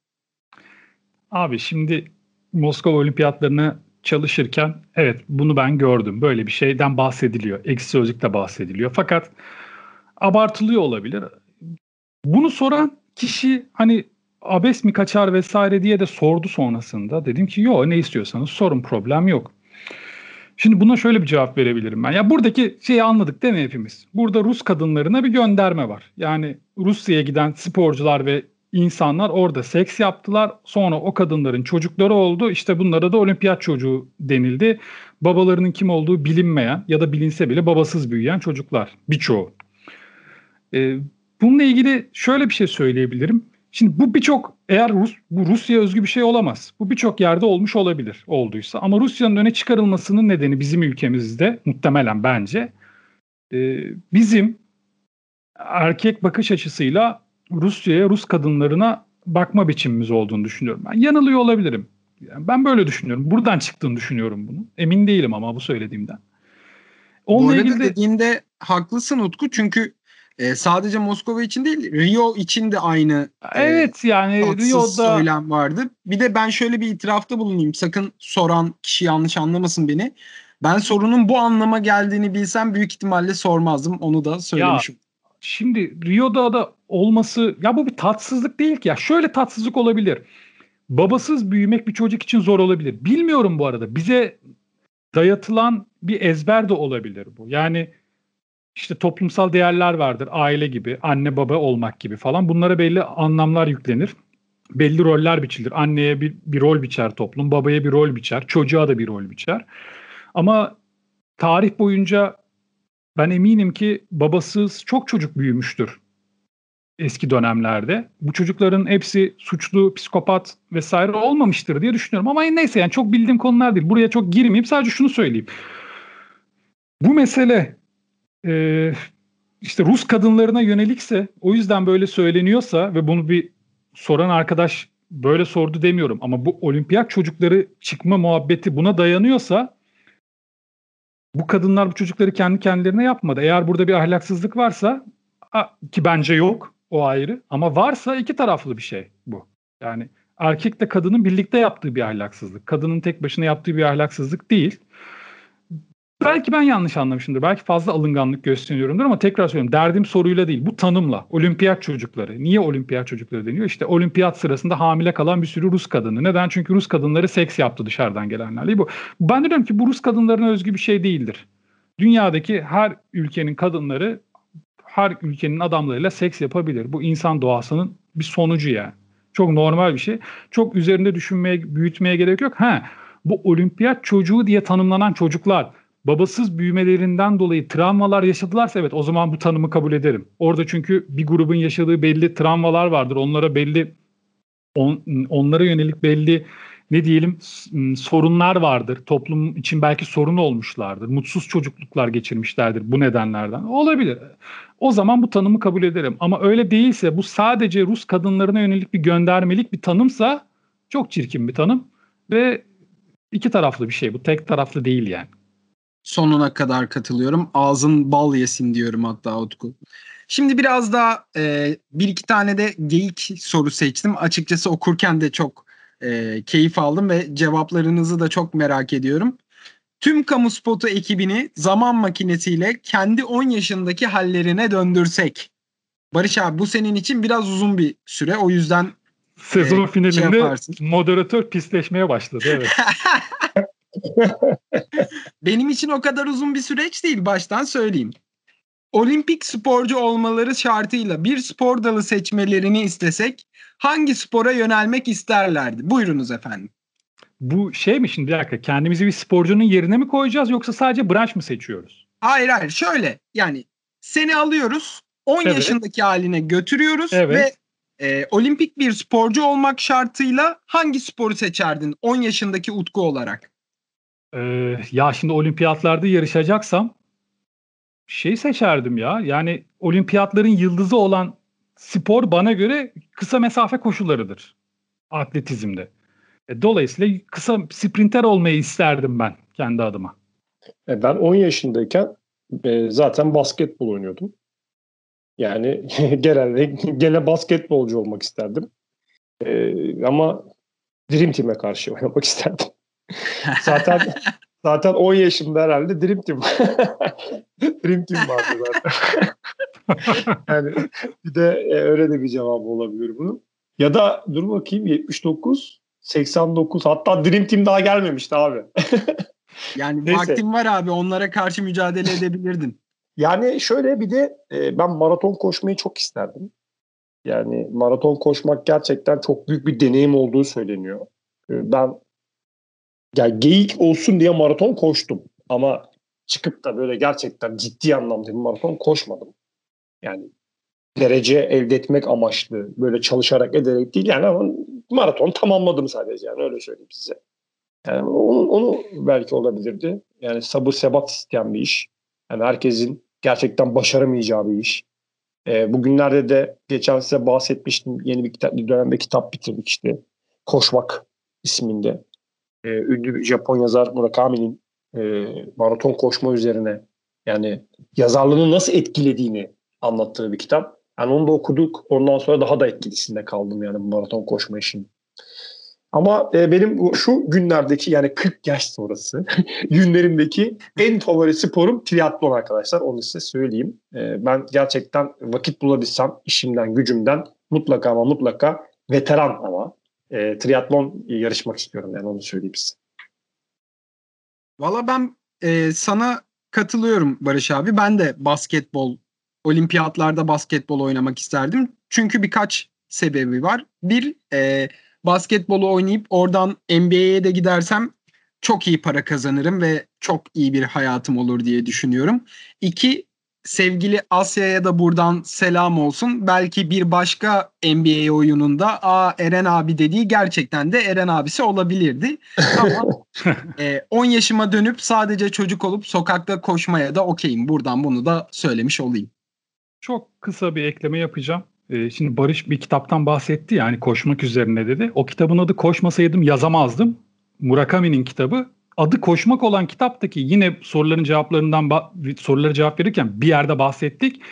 Abi şimdi Moskova olimpiyatlarını çalışırken evet bunu ben gördüm. Böyle bir şeyden bahsediliyor. Eksi sözlükte bahsediliyor. Fakat abartılıyor olabilir. Bunu soran kişi hani abes mi kaçar vesaire diye de sordu sonrasında. Dedim ki yok ne istiyorsanız sorun problem yok. Şimdi buna şöyle bir cevap verebilirim ben. Ya buradaki şeyi anladık değil mi hepimiz? Burada Rus kadınlarına bir gönderme var. Yani Rusya'ya giden sporcular ve insanlar orada seks yaptılar. Sonra o kadınların çocukları oldu. İşte bunlara da olimpiyat çocuğu denildi. Babalarının kim olduğu bilinmeyen ya da bilinse bile babasız büyüyen çocuklar birçoğu. Ee, bununla ilgili şöyle bir şey söyleyebilirim. Şimdi bu birçok eğer Rus, bu Rusya özgü bir şey olamaz. Bu birçok yerde olmuş olabilir olduysa. Ama Rusya'nın öne çıkarılmasının nedeni bizim ülkemizde muhtemelen bence e, bizim erkek bakış açısıyla Rusya'ya, Rus kadınlarına bakma biçimimiz olduğunu düşünüyorum. Ben yanılıyor olabilirim. Yani ben böyle düşünüyorum. Buradan çıktığını düşünüyorum bunu. Emin değilim ama bu söylediğimden. Onunla bu arada ilgili de... dediğinde haklısın Utku çünkü e, sadece Moskova için değil Rio için de aynı e, Evet e, yani Rio'da söylem vardı. Bir de ben şöyle bir itirafta bulunayım. Sakın soran kişi yanlış anlamasın beni. Ben sorunun bu anlama geldiğini bilsem büyük ihtimalle sormazdım. Onu da söylemişim. Ya, şimdi Rio'da da olması ya bu bir tatsızlık değil ki ya. Şöyle tatsızlık olabilir. Babasız büyümek bir çocuk için zor olabilir. Bilmiyorum bu arada. Bize dayatılan bir ezber de olabilir bu. Yani işte toplumsal değerler vardır. Aile gibi, anne baba olmak gibi falan. Bunlara belli anlamlar yüklenir. Belli roller biçilir. Anneye bir, bir rol biçer toplum, babaya bir rol biçer, çocuğa da bir rol biçer. Ama tarih boyunca ben eminim ki babasız çok çocuk büyümüştür eski dönemlerde. Bu çocukların hepsi suçlu, psikopat vesaire olmamıştır diye düşünüyorum. Ama neyse yani çok bildiğim konular değil. Buraya çok girmeyeyim. Sadece şunu söyleyeyim. Bu mesele e, işte Rus kadınlarına yönelikse o yüzden böyle söyleniyorsa ve bunu bir soran arkadaş böyle sordu demiyorum ama bu olimpiyat çocukları çıkma muhabbeti buna dayanıyorsa bu kadınlar bu çocukları kendi kendilerine yapmadı. Eğer burada bir ahlaksızlık varsa ki bence yok o ayrı ama varsa iki taraflı bir şey bu. Yani erkekle kadının birlikte yaptığı bir ahlaksızlık. Kadının tek başına yaptığı bir ahlaksızlık değil. Belki ben yanlış anlamışımdır. Belki fazla alınganlık gösteriyorumdur ama tekrar söylüyorum. Derdim soruyla değil. Bu tanımla. Olimpiyat çocukları. Niye olimpiyat çocukları deniyor? İşte olimpiyat sırasında hamile kalan bir sürü Rus kadını. Neden? Çünkü Rus kadınları seks yaptı dışarıdan gelenlerle. Bu. Ben diyorum ki bu Rus kadınlarına özgü bir şey değildir. Dünyadaki her ülkenin kadınları her ülkenin adamlarıyla seks yapabilir. Bu insan doğasının bir sonucu yani. Çok normal bir şey. Çok üzerinde düşünmeye, büyütmeye gerek yok. Ha, bu olimpiyat çocuğu diye tanımlanan çocuklar babasız büyümelerinden dolayı travmalar yaşadılarsa evet o zaman bu tanımı kabul ederim. Orada çünkü bir grubun yaşadığı belli travmalar vardır. Onlara belli on, onlara yönelik belli ne diyelim sorunlar vardır. Toplum için belki sorun olmuşlardır. Mutsuz çocukluklar geçirmişlerdir bu nedenlerden. Olabilir. O zaman bu tanımı kabul ederim. Ama öyle değilse bu sadece Rus kadınlarına yönelik bir göndermelik bir tanımsa çok çirkin bir tanım ve iki taraflı bir şey bu. Tek taraflı değil yani sonuna kadar katılıyorum. Ağzın bal yesin diyorum hatta Utku. Şimdi biraz daha e, bir iki tane de geyik soru seçtim. Açıkçası okurken de çok e, keyif aldım ve cevaplarınızı da çok merak ediyorum. Tüm kamu spotu ekibini zaman makinesiyle kendi 10 yaşındaki hallerine döndürsek. Barış abi bu senin için biraz uzun bir süre. O yüzden sezon e, finalinde şey moderatör pisleşmeye başladı. Evet. (laughs) (laughs) Benim için o kadar uzun bir süreç değil baştan söyleyeyim. Olimpik sporcu olmaları şartıyla bir spor dalı seçmelerini istesek hangi spora yönelmek isterlerdi? Buyurunuz efendim. Bu şey mi şimdi bir dakika kendimizi bir sporcunun yerine mi koyacağız yoksa sadece branş mı seçiyoruz? Hayır hayır şöyle yani seni alıyoruz 10 evet. yaşındaki haline götürüyoruz evet. ve e, olimpik bir sporcu olmak şartıyla hangi sporu seçerdin 10 yaşındaki Utku olarak? Ee, ya şimdi olimpiyatlarda yarışacaksam şey seçerdim ya. Yani olimpiyatların yıldızı olan spor bana göre kısa mesafe koşularıdır atletizmde. E, dolayısıyla kısa sprinter olmayı isterdim ben kendi adıma. E, ben 10 yaşındayken e, zaten basketbol oynuyordum. Yani (laughs) genelde gene basketbolcu olmak isterdim. Ama Dream Team'e karşı oynamak (laughs) isterdim zaten (laughs) zaten 10 yaşımda herhalde Dream Team. (laughs) Dream Team vardı zaten. (laughs) yani bir de e, öyle de bir cevap olabilir bunun. Ya da dur bakayım 79 89 hatta Dream Team daha gelmemişti abi. yani Neyse. vaktim var abi onlara karşı mücadele edebilirdin. Yani şöyle bir de e, ben maraton koşmayı çok isterdim. Yani maraton koşmak gerçekten çok büyük bir deneyim olduğu söyleniyor. E, ben yani geyik olsun diye maraton koştum. Ama çıkıp da böyle gerçekten ciddi anlamda bir maraton koşmadım. Yani derece elde etmek amaçlı böyle çalışarak ederek değil yani ama maraton tamamladım sadece yani öyle söyleyeyim size. Yani onu, onu belki olabilirdi. Yani sabır sebat isteyen bir iş. Yani herkesin gerçekten başaramayacağı bir iş. E, bugünlerde de geçen size bahsetmiştim. Yeni bir kitap, dönemde kitap bitirdik işte. Koşmak isminde. E, ünlü Japon yazar Murakami'nin e, maraton koşma üzerine yani yazarlığını nasıl etkilediğini anlattığı bir kitap. Yani onu da okuduk. Ondan sonra daha da etkilisinde kaldım yani bu maraton koşma işinin. Ama e, benim şu günlerdeki yani 40 yaş sonrası (laughs) günlerimdeki en favori sporum triatlon arkadaşlar. Onu size söyleyeyim. E, ben gerçekten vakit bulabilsem işimden, gücümden mutlaka ama mutlaka veteran ama e, triatlon yarışmak istiyorum yani onu söyleyeyim size. Valla ben e, sana katılıyorum Barış abi. Ben de basketbol, olimpiyatlarda basketbol oynamak isterdim. Çünkü birkaç sebebi var. Bir, e, basketbolu oynayıp oradan NBA'ye de gidersem çok iyi para kazanırım ve çok iyi bir hayatım olur diye düşünüyorum. İki, sevgili Asya'ya da buradan selam olsun. Belki bir başka NBA oyununda a Eren abi dediği gerçekten de Eren abisi olabilirdi. Ama (laughs) e, 10 yaşıma dönüp sadece çocuk olup sokakta koşmaya da okeyim. Buradan bunu da söylemiş olayım. Çok kısa bir ekleme yapacağım. Ee, şimdi Barış bir kitaptan bahsetti yani koşmak üzerine dedi. O kitabın adı Koşmasaydım yazamazdım. Murakami'nin kitabı. Adı Koşmak olan kitaptaki yine soruların cevaplarından soruları cevap verirken bir yerde bahsettik.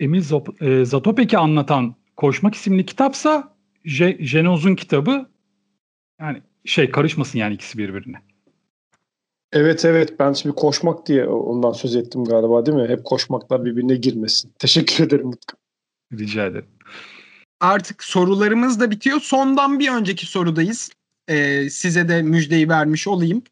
Emil e, Zatopek'i anlatan Koşmak isimli kitapsa Jenoz'un kitabı. Yani şey karışmasın yani ikisi birbirine. Evet evet ben şimdi koşmak diye ondan söz ettim galiba değil mi? Hep koşmaklar birbirine girmesin. (laughs) Teşekkür ederim Mutku. Rica ederim. Artık sorularımız da bitiyor. Sondan bir önceki sorudayız. Ee, size de müjdeyi vermiş olayım.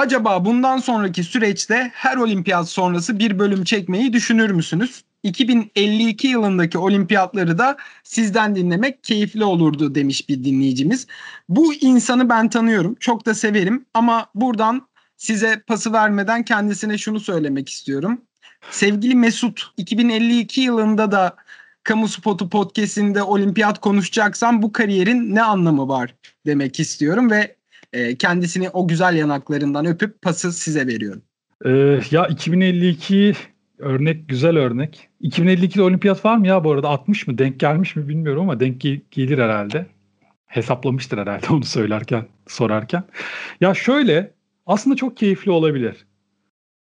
Acaba bundan sonraki süreçte her olimpiyat sonrası bir bölüm çekmeyi düşünür müsünüz? 2052 yılındaki olimpiyatları da sizden dinlemek keyifli olurdu demiş bir dinleyicimiz. Bu insanı ben tanıyorum. Çok da severim ama buradan size pası vermeden kendisine şunu söylemek istiyorum. Sevgili Mesut 2052 yılında da Kamu Spotu podcast'inde olimpiyat konuşacaksam bu kariyerin ne anlamı var demek istiyorum ve e, kendisini o güzel yanaklarından öpüp pası size veriyorum. Ee, ya 2052 örnek güzel örnek. 2052'de olimpiyat var mı ya bu arada 60 mı denk gelmiş mi bilmiyorum ama denk gelir herhalde. Hesaplamıştır herhalde onu söylerken sorarken. Ya şöyle aslında çok keyifli olabilir.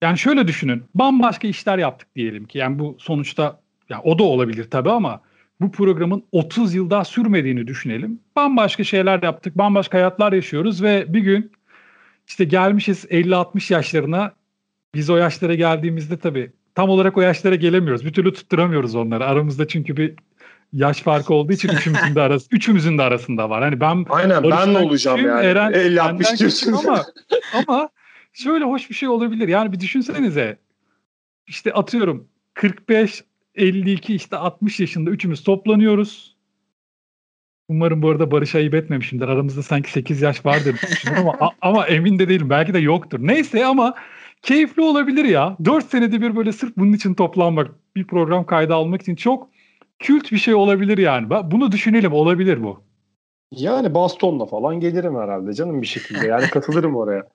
Yani şöyle düşünün. Bambaşka işler yaptık diyelim ki. Yani bu sonuçta ya o da olabilir tabii ama bu programın 30 yıl daha sürmediğini düşünelim. Bambaşka şeyler yaptık, bambaşka hayatlar yaşıyoruz ve bir gün işte gelmişiz 50-60 yaşlarına. Biz o yaşlara geldiğimizde tabii tam olarak o yaşlara gelemiyoruz. Bir türlü tutturamıyoruz onları. Aramızda çünkü bir yaş farkı olduğu için üçümüzün de arası (laughs) üçümüzün de arasında var. Hani ben Aynen ben ne olacağım yani. Eren, 50 60 diyorsun. Ama ama şöyle hoş bir şey olabilir. Yani bir düşünsenize. İşte atıyorum 45 52 işte 60 yaşında üçümüz toplanıyoruz. Umarım bu arada Barış ayıp etmemişimdir. Aramızda sanki 8 yaş vardır ama (laughs) ama emin de değilim. Belki de yoktur. Neyse ama keyifli olabilir ya. 4 senede bir böyle sırf bunun için toplanmak, bir program kaydı almak için çok kült bir şey olabilir yani. Bunu düşünelim olabilir bu. Yani bastonla falan gelirim herhalde canım bir şekilde. Yani katılırım oraya.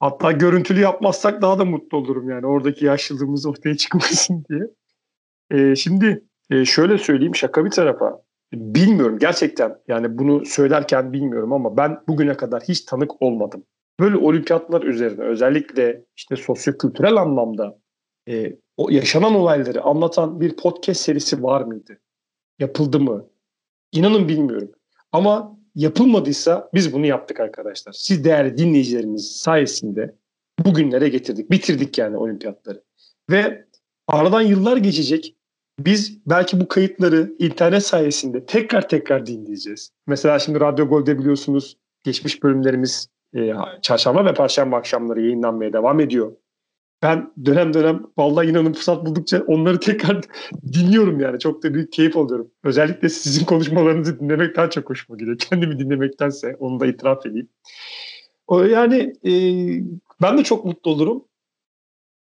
Hatta görüntülü yapmazsak daha da mutlu olurum yani oradaki yaşlılığımız ortaya çıkmasın diye. Ee, şimdi e, şöyle söyleyeyim şaka bir tarafa. Bilmiyorum gerçekten yani bunu söylerken bilmiyorum ama ben bugüne kadar hiç tanık olmadım. Böyle olimpiyatlar üzerine özellikle işte sosyo-kültürel anlamda e, o yaşanan olayları anlatan bir podcast serisi var mıydı? Yapıldı mı? İnanın bilmiyorum. Ama yapılmadıysa biz bunu yaptık arkadaşlar. Siz değerli dinleyicilerimiz sayesinde bugünlere getirdik. Bitirdik yani olimpiyatları. Ve aradan yıllar geçecek. Biz belki bu kayıtları internet sayesinde tekrar tekrar dinleyeceğiz. Mesela şimdi Radyo Gol'de biliyorsunuz geçmiş bölümlerimiz e, çarşamba ve perşembe akşamları yayınlanmaya devam ediyor. Ben dönem dönem vallahi inanın fırsat buldukça onları tekrar (laughs) dinliyorum yani. Çok da büyük keyif alıyorum. Özellikle sizin konuşmalarınızı dinlemek daha çok hoşuma gidiyor. Kendimi dinlemektense onu da itiraf edeyim. O yani e, ben de çok mutlu olurum.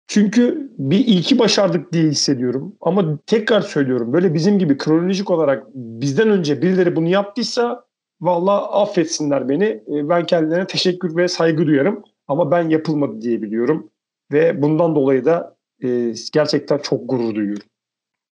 Çünkü bir ilki başardık diye hissediyorum. Ama tekrar söylüyorum böyle bizim gibi kronolojik olarak bizden önce birileri bunu yaptıysa valla affetsinler beni. E, ben kendilerine teşekkür ve saygı duyarım. Ama ben yapılmadı diye biliyorum. Ve bundan dolayı da e, gerçekten çok gurur duyuyorum.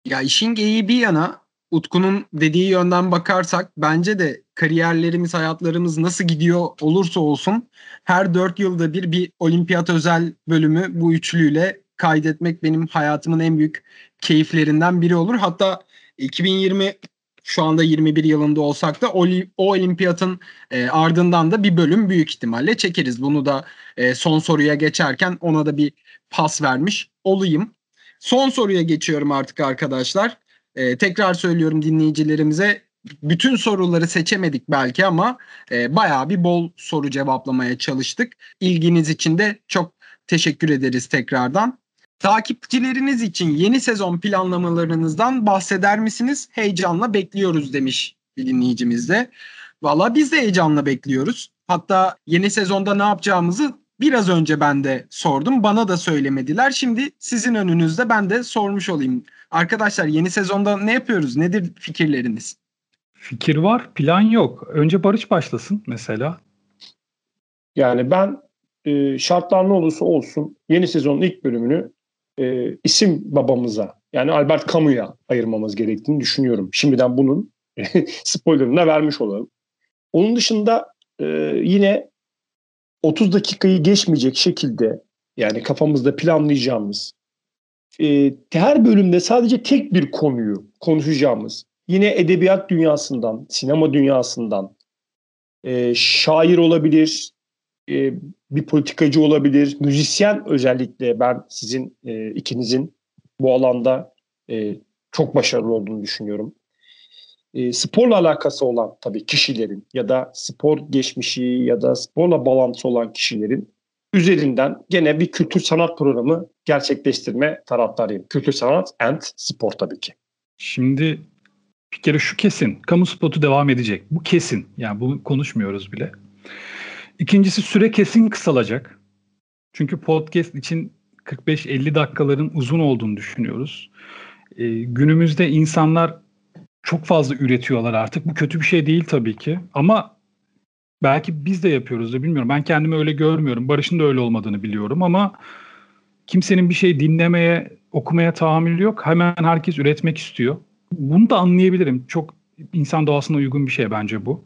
Ya işin geyiği bir yana Utku'nun dediği yönden bakarsak bence de kariyerlerimiz, hayatlarımız nasıl gidiyor olursa olsun her dört yılda bir bir olimpiyat özel bölümü bu üçlüyle kaydetmek benim hayatımın en büyük keyiflerinden biri olur. Hatta 2020 şu anda 21 yılında olsak da o, olimpiyatın e, ardından da bir bölüm büyük ihtimalle çekeriz. Bunu da e, son soruya geçerken ona da bir pas vermiş olayım. Son soruya geçiyorum artık arkadaşlar. Ee, tekrar söylüyorum dinleyicilerimize bütün soruları seçemedik belki ama e, bayağı bir bol soru cevaplamaya çalıştık. İlginiz için de çok teşekkür ederiz tekrardan. Takipçileriniz için yeni sezon planlamalarınızdan bahseder misiniz? Heyecanla bekliyoruz demiş bir dinleyicimiz de. Valla biz de heyecanla bekliyoruz. Hatta yeni sezonda ne yapacağımızı biraz önce ben de sordum. Bana da söylemediler. Şimdi sizin önünüzde ben de sormuş olayım. Arkadaşlar yeni sezonda ne yapıyoruz? Nedir fikirleriniz? Fikir var, plan yok. Önce Barış başlasın mesela. Yani ben e, şartlar ne olursa olsun yeni sezonun ilk bölümünü e, isim babamıza yani Albert Camus'a ayırmamız gerektiğini düşünüyorum. Şimdiden bunun (laughs) spoilerını da vermiş olalım. Onun dışında e, yine 30 dakikayı geçmeyecek şekilde yani kafamızda planlayacağımız e, her bölümde sadece tek bir konuyu konuşacağımız yine edebiyat dünyasından, sinema dünyasından e, şair olabilir, e, bir politikacı olabilir, müzisyen özellikle ben sizin e, ikinizin bu alanda e, çok başarılı olduğunu düşünüyorum. E, sporla alakası olan tabii kişilerin ya da spor geçmişi ya da sporla bağlantısı olan kişilerin üzerinden gene bir kültür sanat programı gerçekleştirme taraftarıyım. Kültür sanat and spor tabii ki. Şimdi bir kere şu kesin. Kamu spotu devam edecek. Bu kesin. Yani bunu konuşmuyoruz bile. İkincisi süre kesin kısalacak. Çünkü podcast için 45-50 dakikaların uzun olduğunu düşünüyoruz. Ee, günümüzde insanlar çok fazla üretiyorlar artık. Bu kötü bir şey değil tabii ki. Ama belki biz de yapıyoruz da bilmiyorum. Ben kendimi öyle görmüyorum. Barış'ın da öyle olmadığını biliyorum ama kimsenin bir şey dinlemeye, okumaya tahammülü yok. Hemen herkes üretmek istiyor. Bunu da anlayabilirim. Çok insan doğasına uygun bir şey bence bu.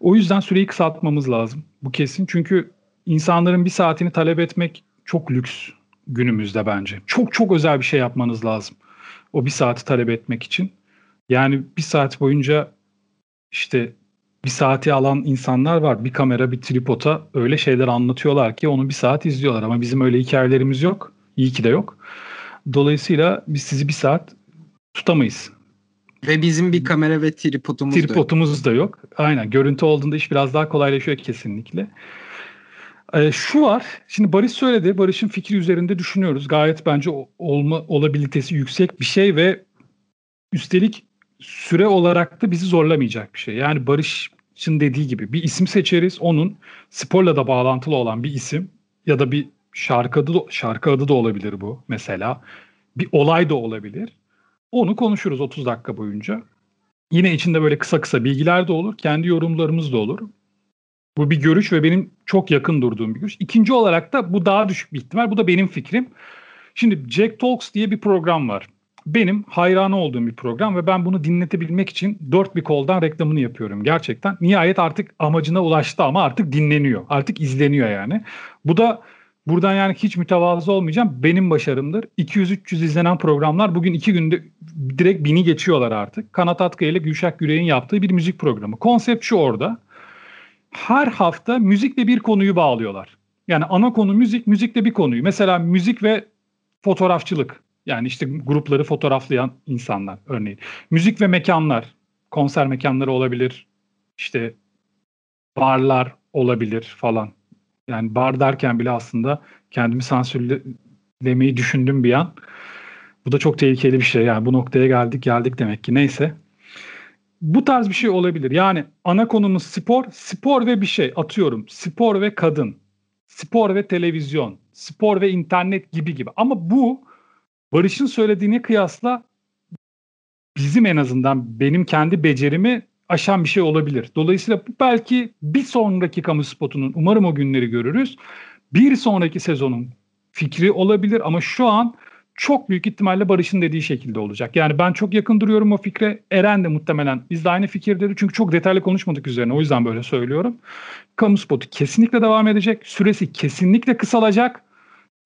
O yüzden süreyi kısaltmamız lazım. Bu kesin. Çünkü insanların bir saatini talep etmek çok lüks günümüzde bence. Çok çok özel bir şey yapmanız lazım. O bir saati talep etmek için. Yani bir saat boyunca işte bir saati alan insanlar var. Bir kamera, bir tripota öyle şeyler anlatıyorlar ki onu bir saat izliyorlar. Ama bizim öyle hikayelerimiz yok. İyi ki de yok. Dolayısıyla biz sizi bir saat tutamayız. Ve bizim bir kamera ve tripodumuz, tripodumuz da yok. da yok. Aynen. Görüntü olduğunda iş biraz daha kolaylaşıyor kesinlikle. Ee, şu var. Şimdi Barış söyledi. Barış'ın fikri üzerinde düşünüyoruz. Gayet bence olma olabilitesi yüksek bir şey ve üstelik süre olarak da bizi zorlamayacak bir şey. Yani Barış'ın dediği gibi bir isim seçeriz. Onun sporla da bağlantılı olan bir isim ya da bir şarkı adı, şarkı adı da olabilir bu mesela. Bir olay da olabilir. Onu konuşuruz 30 dakika boyunca. Yine içinde böyle kısa kısa bilgiler de olur. Kendi yorumlarımız da olur. Bu bir görüş ve benim çok yakın durduğum bir görüş. İkinci olarak da bu daha düşük bir ihtimal. Bu da benim fikrim. Şimdi Jack Talks diye bir program var benim hayranı olduğum bir program ve ben bunu dinletebilmek için dört bir koldan reklamını yapıyorum gerçekten. Nihayet artık amacına ulaştı ama artık dinleniyor. Artık izleniyor yani. Bu da buradan yani hiç mütevazı olmayacağım. Benim başarımdır. 200-300 izlenen programlar bugün iki günde direkt bini geçiyorlar artık. Kanat Atkı ile Gülşah Gürey'in yaptığı bir müzik programı. Konsept şu orada. Her hafta müzikle bir konuyu bağlıyorlar. Yani ana konu müzik, müzikle bir konuyu. Mesela müzik ve fotoğrafçılık yani işte grupları fotoğraflayan insanlar örneğin. Müzik ve mekanlar, konser mekanları olabilir. İşte barlar olabilir falan. Yani bar derken bile aslında kendimi sansürlemeyi düşündüm bir an. Bu da çok tehlikeli bir şey. Yani bu noktaya geldik geldik demek ki. Neyse. Bu tarz bir şey olabilir. Yani ana konumuz spor, spor ve bir şey atıyorum. Spor ve kadın, spor ve televizyon, spor ve internet gibi gibi. Ama bu Barış'ın söylediğine kıyasla bizim en azından benim kendi becerimi aşan bir şey olabilir. Dolayısıyla belki bir sonraki kamu spotunun umarım o günleri görürüz. Bir sonraki sezonun fikri olabilir ama şu an çok büyük ihtimalle Barış'ın dediği şekilde olacak. Yani ben çok yakın duruyorum o fikre. Eren de muhtemelen biz de aynı fikirdedir. Çünkü çok detaylı konuşmadık üzerine. O yüzden böyle söylüyorum. Kamu spotu kesinlikle devam edecek. Süresi kesinlikle kısalacak.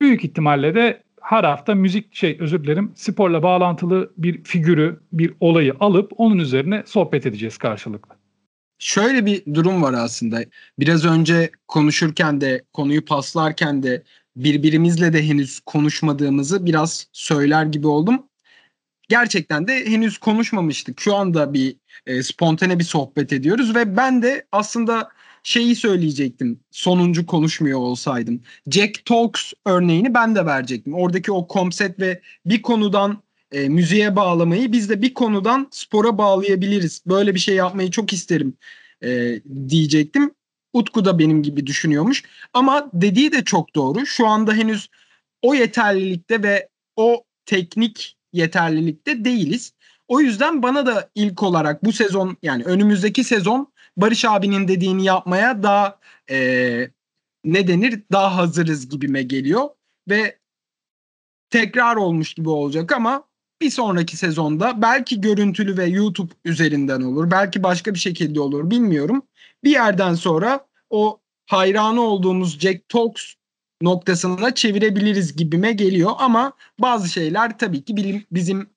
Büyük ihtimalle de her hafta müzik şey özür dilerim sporla bağlantılı bir figürü, bir olayı alıp onun üzerine sohbet edeceğiz karşılıklı. Şöyle bir durum var aslında. Biraz önce konuşurken de konuyu paslarken de birbirimizle de henüz konuşmadığımızı biraz söyler gibi oldum. Gerçekten de henüz konuşmamıştık. Şu anda bir e, spontane bir sohbet ediyoruz ve ben de aslında şeyi söyleyecektim. Sonuncu konuşmuyor olsaydım. Jack Talks örneğini ben de verecektim. Oradaki o komset ve bir konudan e, müziğe bağlamayı biz de bir konudan spora bağlayabiliriz. Böyle bir şey yapmayı çok isterim e, diyecektim. Utku da benim gibi düşünüyormuş. Ama dediği de çok doğru. Şu anda henüz o yeterlilikte ve o teknik yeterlilikte değiliz. O yüzden bana da ilk olarak bu sezon yani önümüzdeki sezon Barış abinin dediğini yapmaya daha e, ne denir daha hazırız gibime geliyor ve tekrar olmuş gibi olacak ama bir sonraki sezonda belki görüntülü ve YouTube üzerinden olur. Belki başka bir şekilde olur bilmiyorum. Bir yerden sonra o hayranı olduğumuz Jack Talks noktasına çevirebiliriz gibime geliyor ama bazı şeyler tabii ki bizim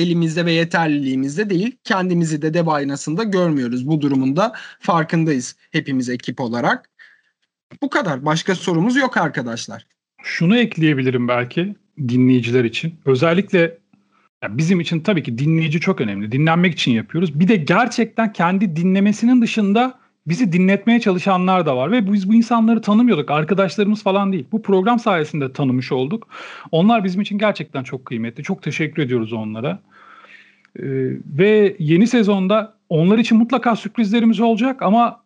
elimizde ve yeterliliğimizde değil. Kendimizi de dev aynasında görmüyoruz. Bu durumunda farkındayız hepimiz ekip olarak. Bu kadar. Başka sorumuz yok arkadaşlar. Şunu ekleyebilirim belki dinleyiciler için. Özellikle ya bizim için tabii ki dinleyici çok önemli. Dinlenmek için yapıyoruz. Bir de gerçekten kendi dinlemesinin dışında bizi dinletmeye çalışanlar da var ve biz bu insanları tanımıyorduk. Arkadaşlarımız falan değil. Bu program sayesinde tanımış olduk. Onlar bizim için gerçekten çok kıymetli. Çok teşekkür ediyoruz onlara. Ee, ve yeni sezonda onlar için mutlaka sürprizlerimiz olacak ama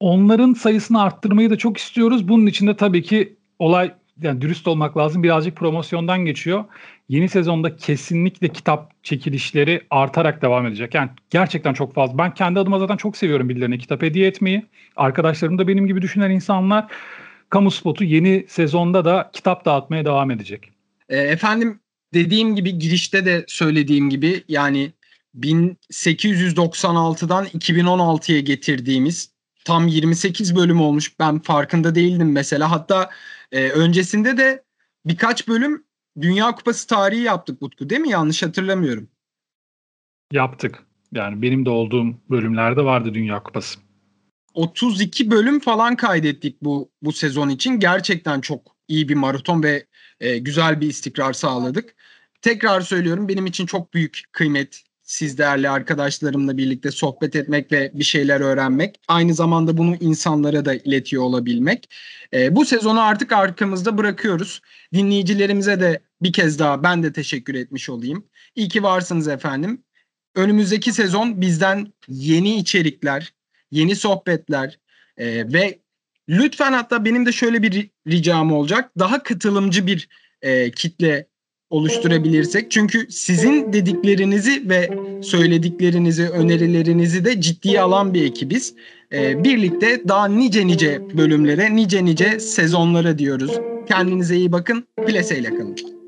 onların sayısını arttırmayı da çok istiyoruz. Bunun için de tabii ki olay yani dürüst olmak lazım. Birazcık promosyondan geçiyor. Yeni sezonda kesinlikle kitap çekilişleri artarak devam edecek. Yani gerçekten çok fazla. Ben kendi adıma zaten çok seviyorum birilerine kitap hediye etmeyi. Arkadaşlarım da benim gibi düşünen insanlar. Kamu spotu yeni sezonda da kitap dağıtmaya devam edecek. E, efendim dediğim gibi girişte de söylediğim gibi yani 1896'dan 2016'ya getirdiğimiz tam 28 bölüm olmuş. Ben farkında değildim mesela. Hatta e, öncesinde de birkaç bölüm Dünya Kupası tarihi yaptık Utku değil mi? Yanlış hatırlamıyorum. Yaptık. Yani benim de olduğum bölümlerde vardı Dünya Kupası. 32 bölüm falan kaydettik bu bu sezon için. Gerçekten çok iyi bir maraton ve e, güzel bir istikrar sağladık. Tekrar söylüyorum benim için çok büyük kıymet siz değerli arkadaşlarımla birlikte sohbet etmek ve bir şeyler öğrenmek. Aynı zamanda bunu insanlara da iletiyor olabilmek. E, bu sezonu artık arkamızda bırakıyoruz. Dinleyicilerimize de bir kez daha ben de teşekkür etmiş olayım. İyi ki varsınız efendim. Önümüzdeki sezon bizden yeni içerikler, yeni sohbetler e, ve lütfen hatta benim de şöyle bir ricam olacak. Daha katılımcı bir e, kitle oluşturabilirsek. Çünkü sizin dediklerinizi ve söylediklerinizi, önerilerinizi de ciddiye alan bir ekibiz. Ee, birlikte daha nice nice bölümlere, nice nice sezonlara diyoruz. Kendinize iyi bakın. Plaseyle kalın.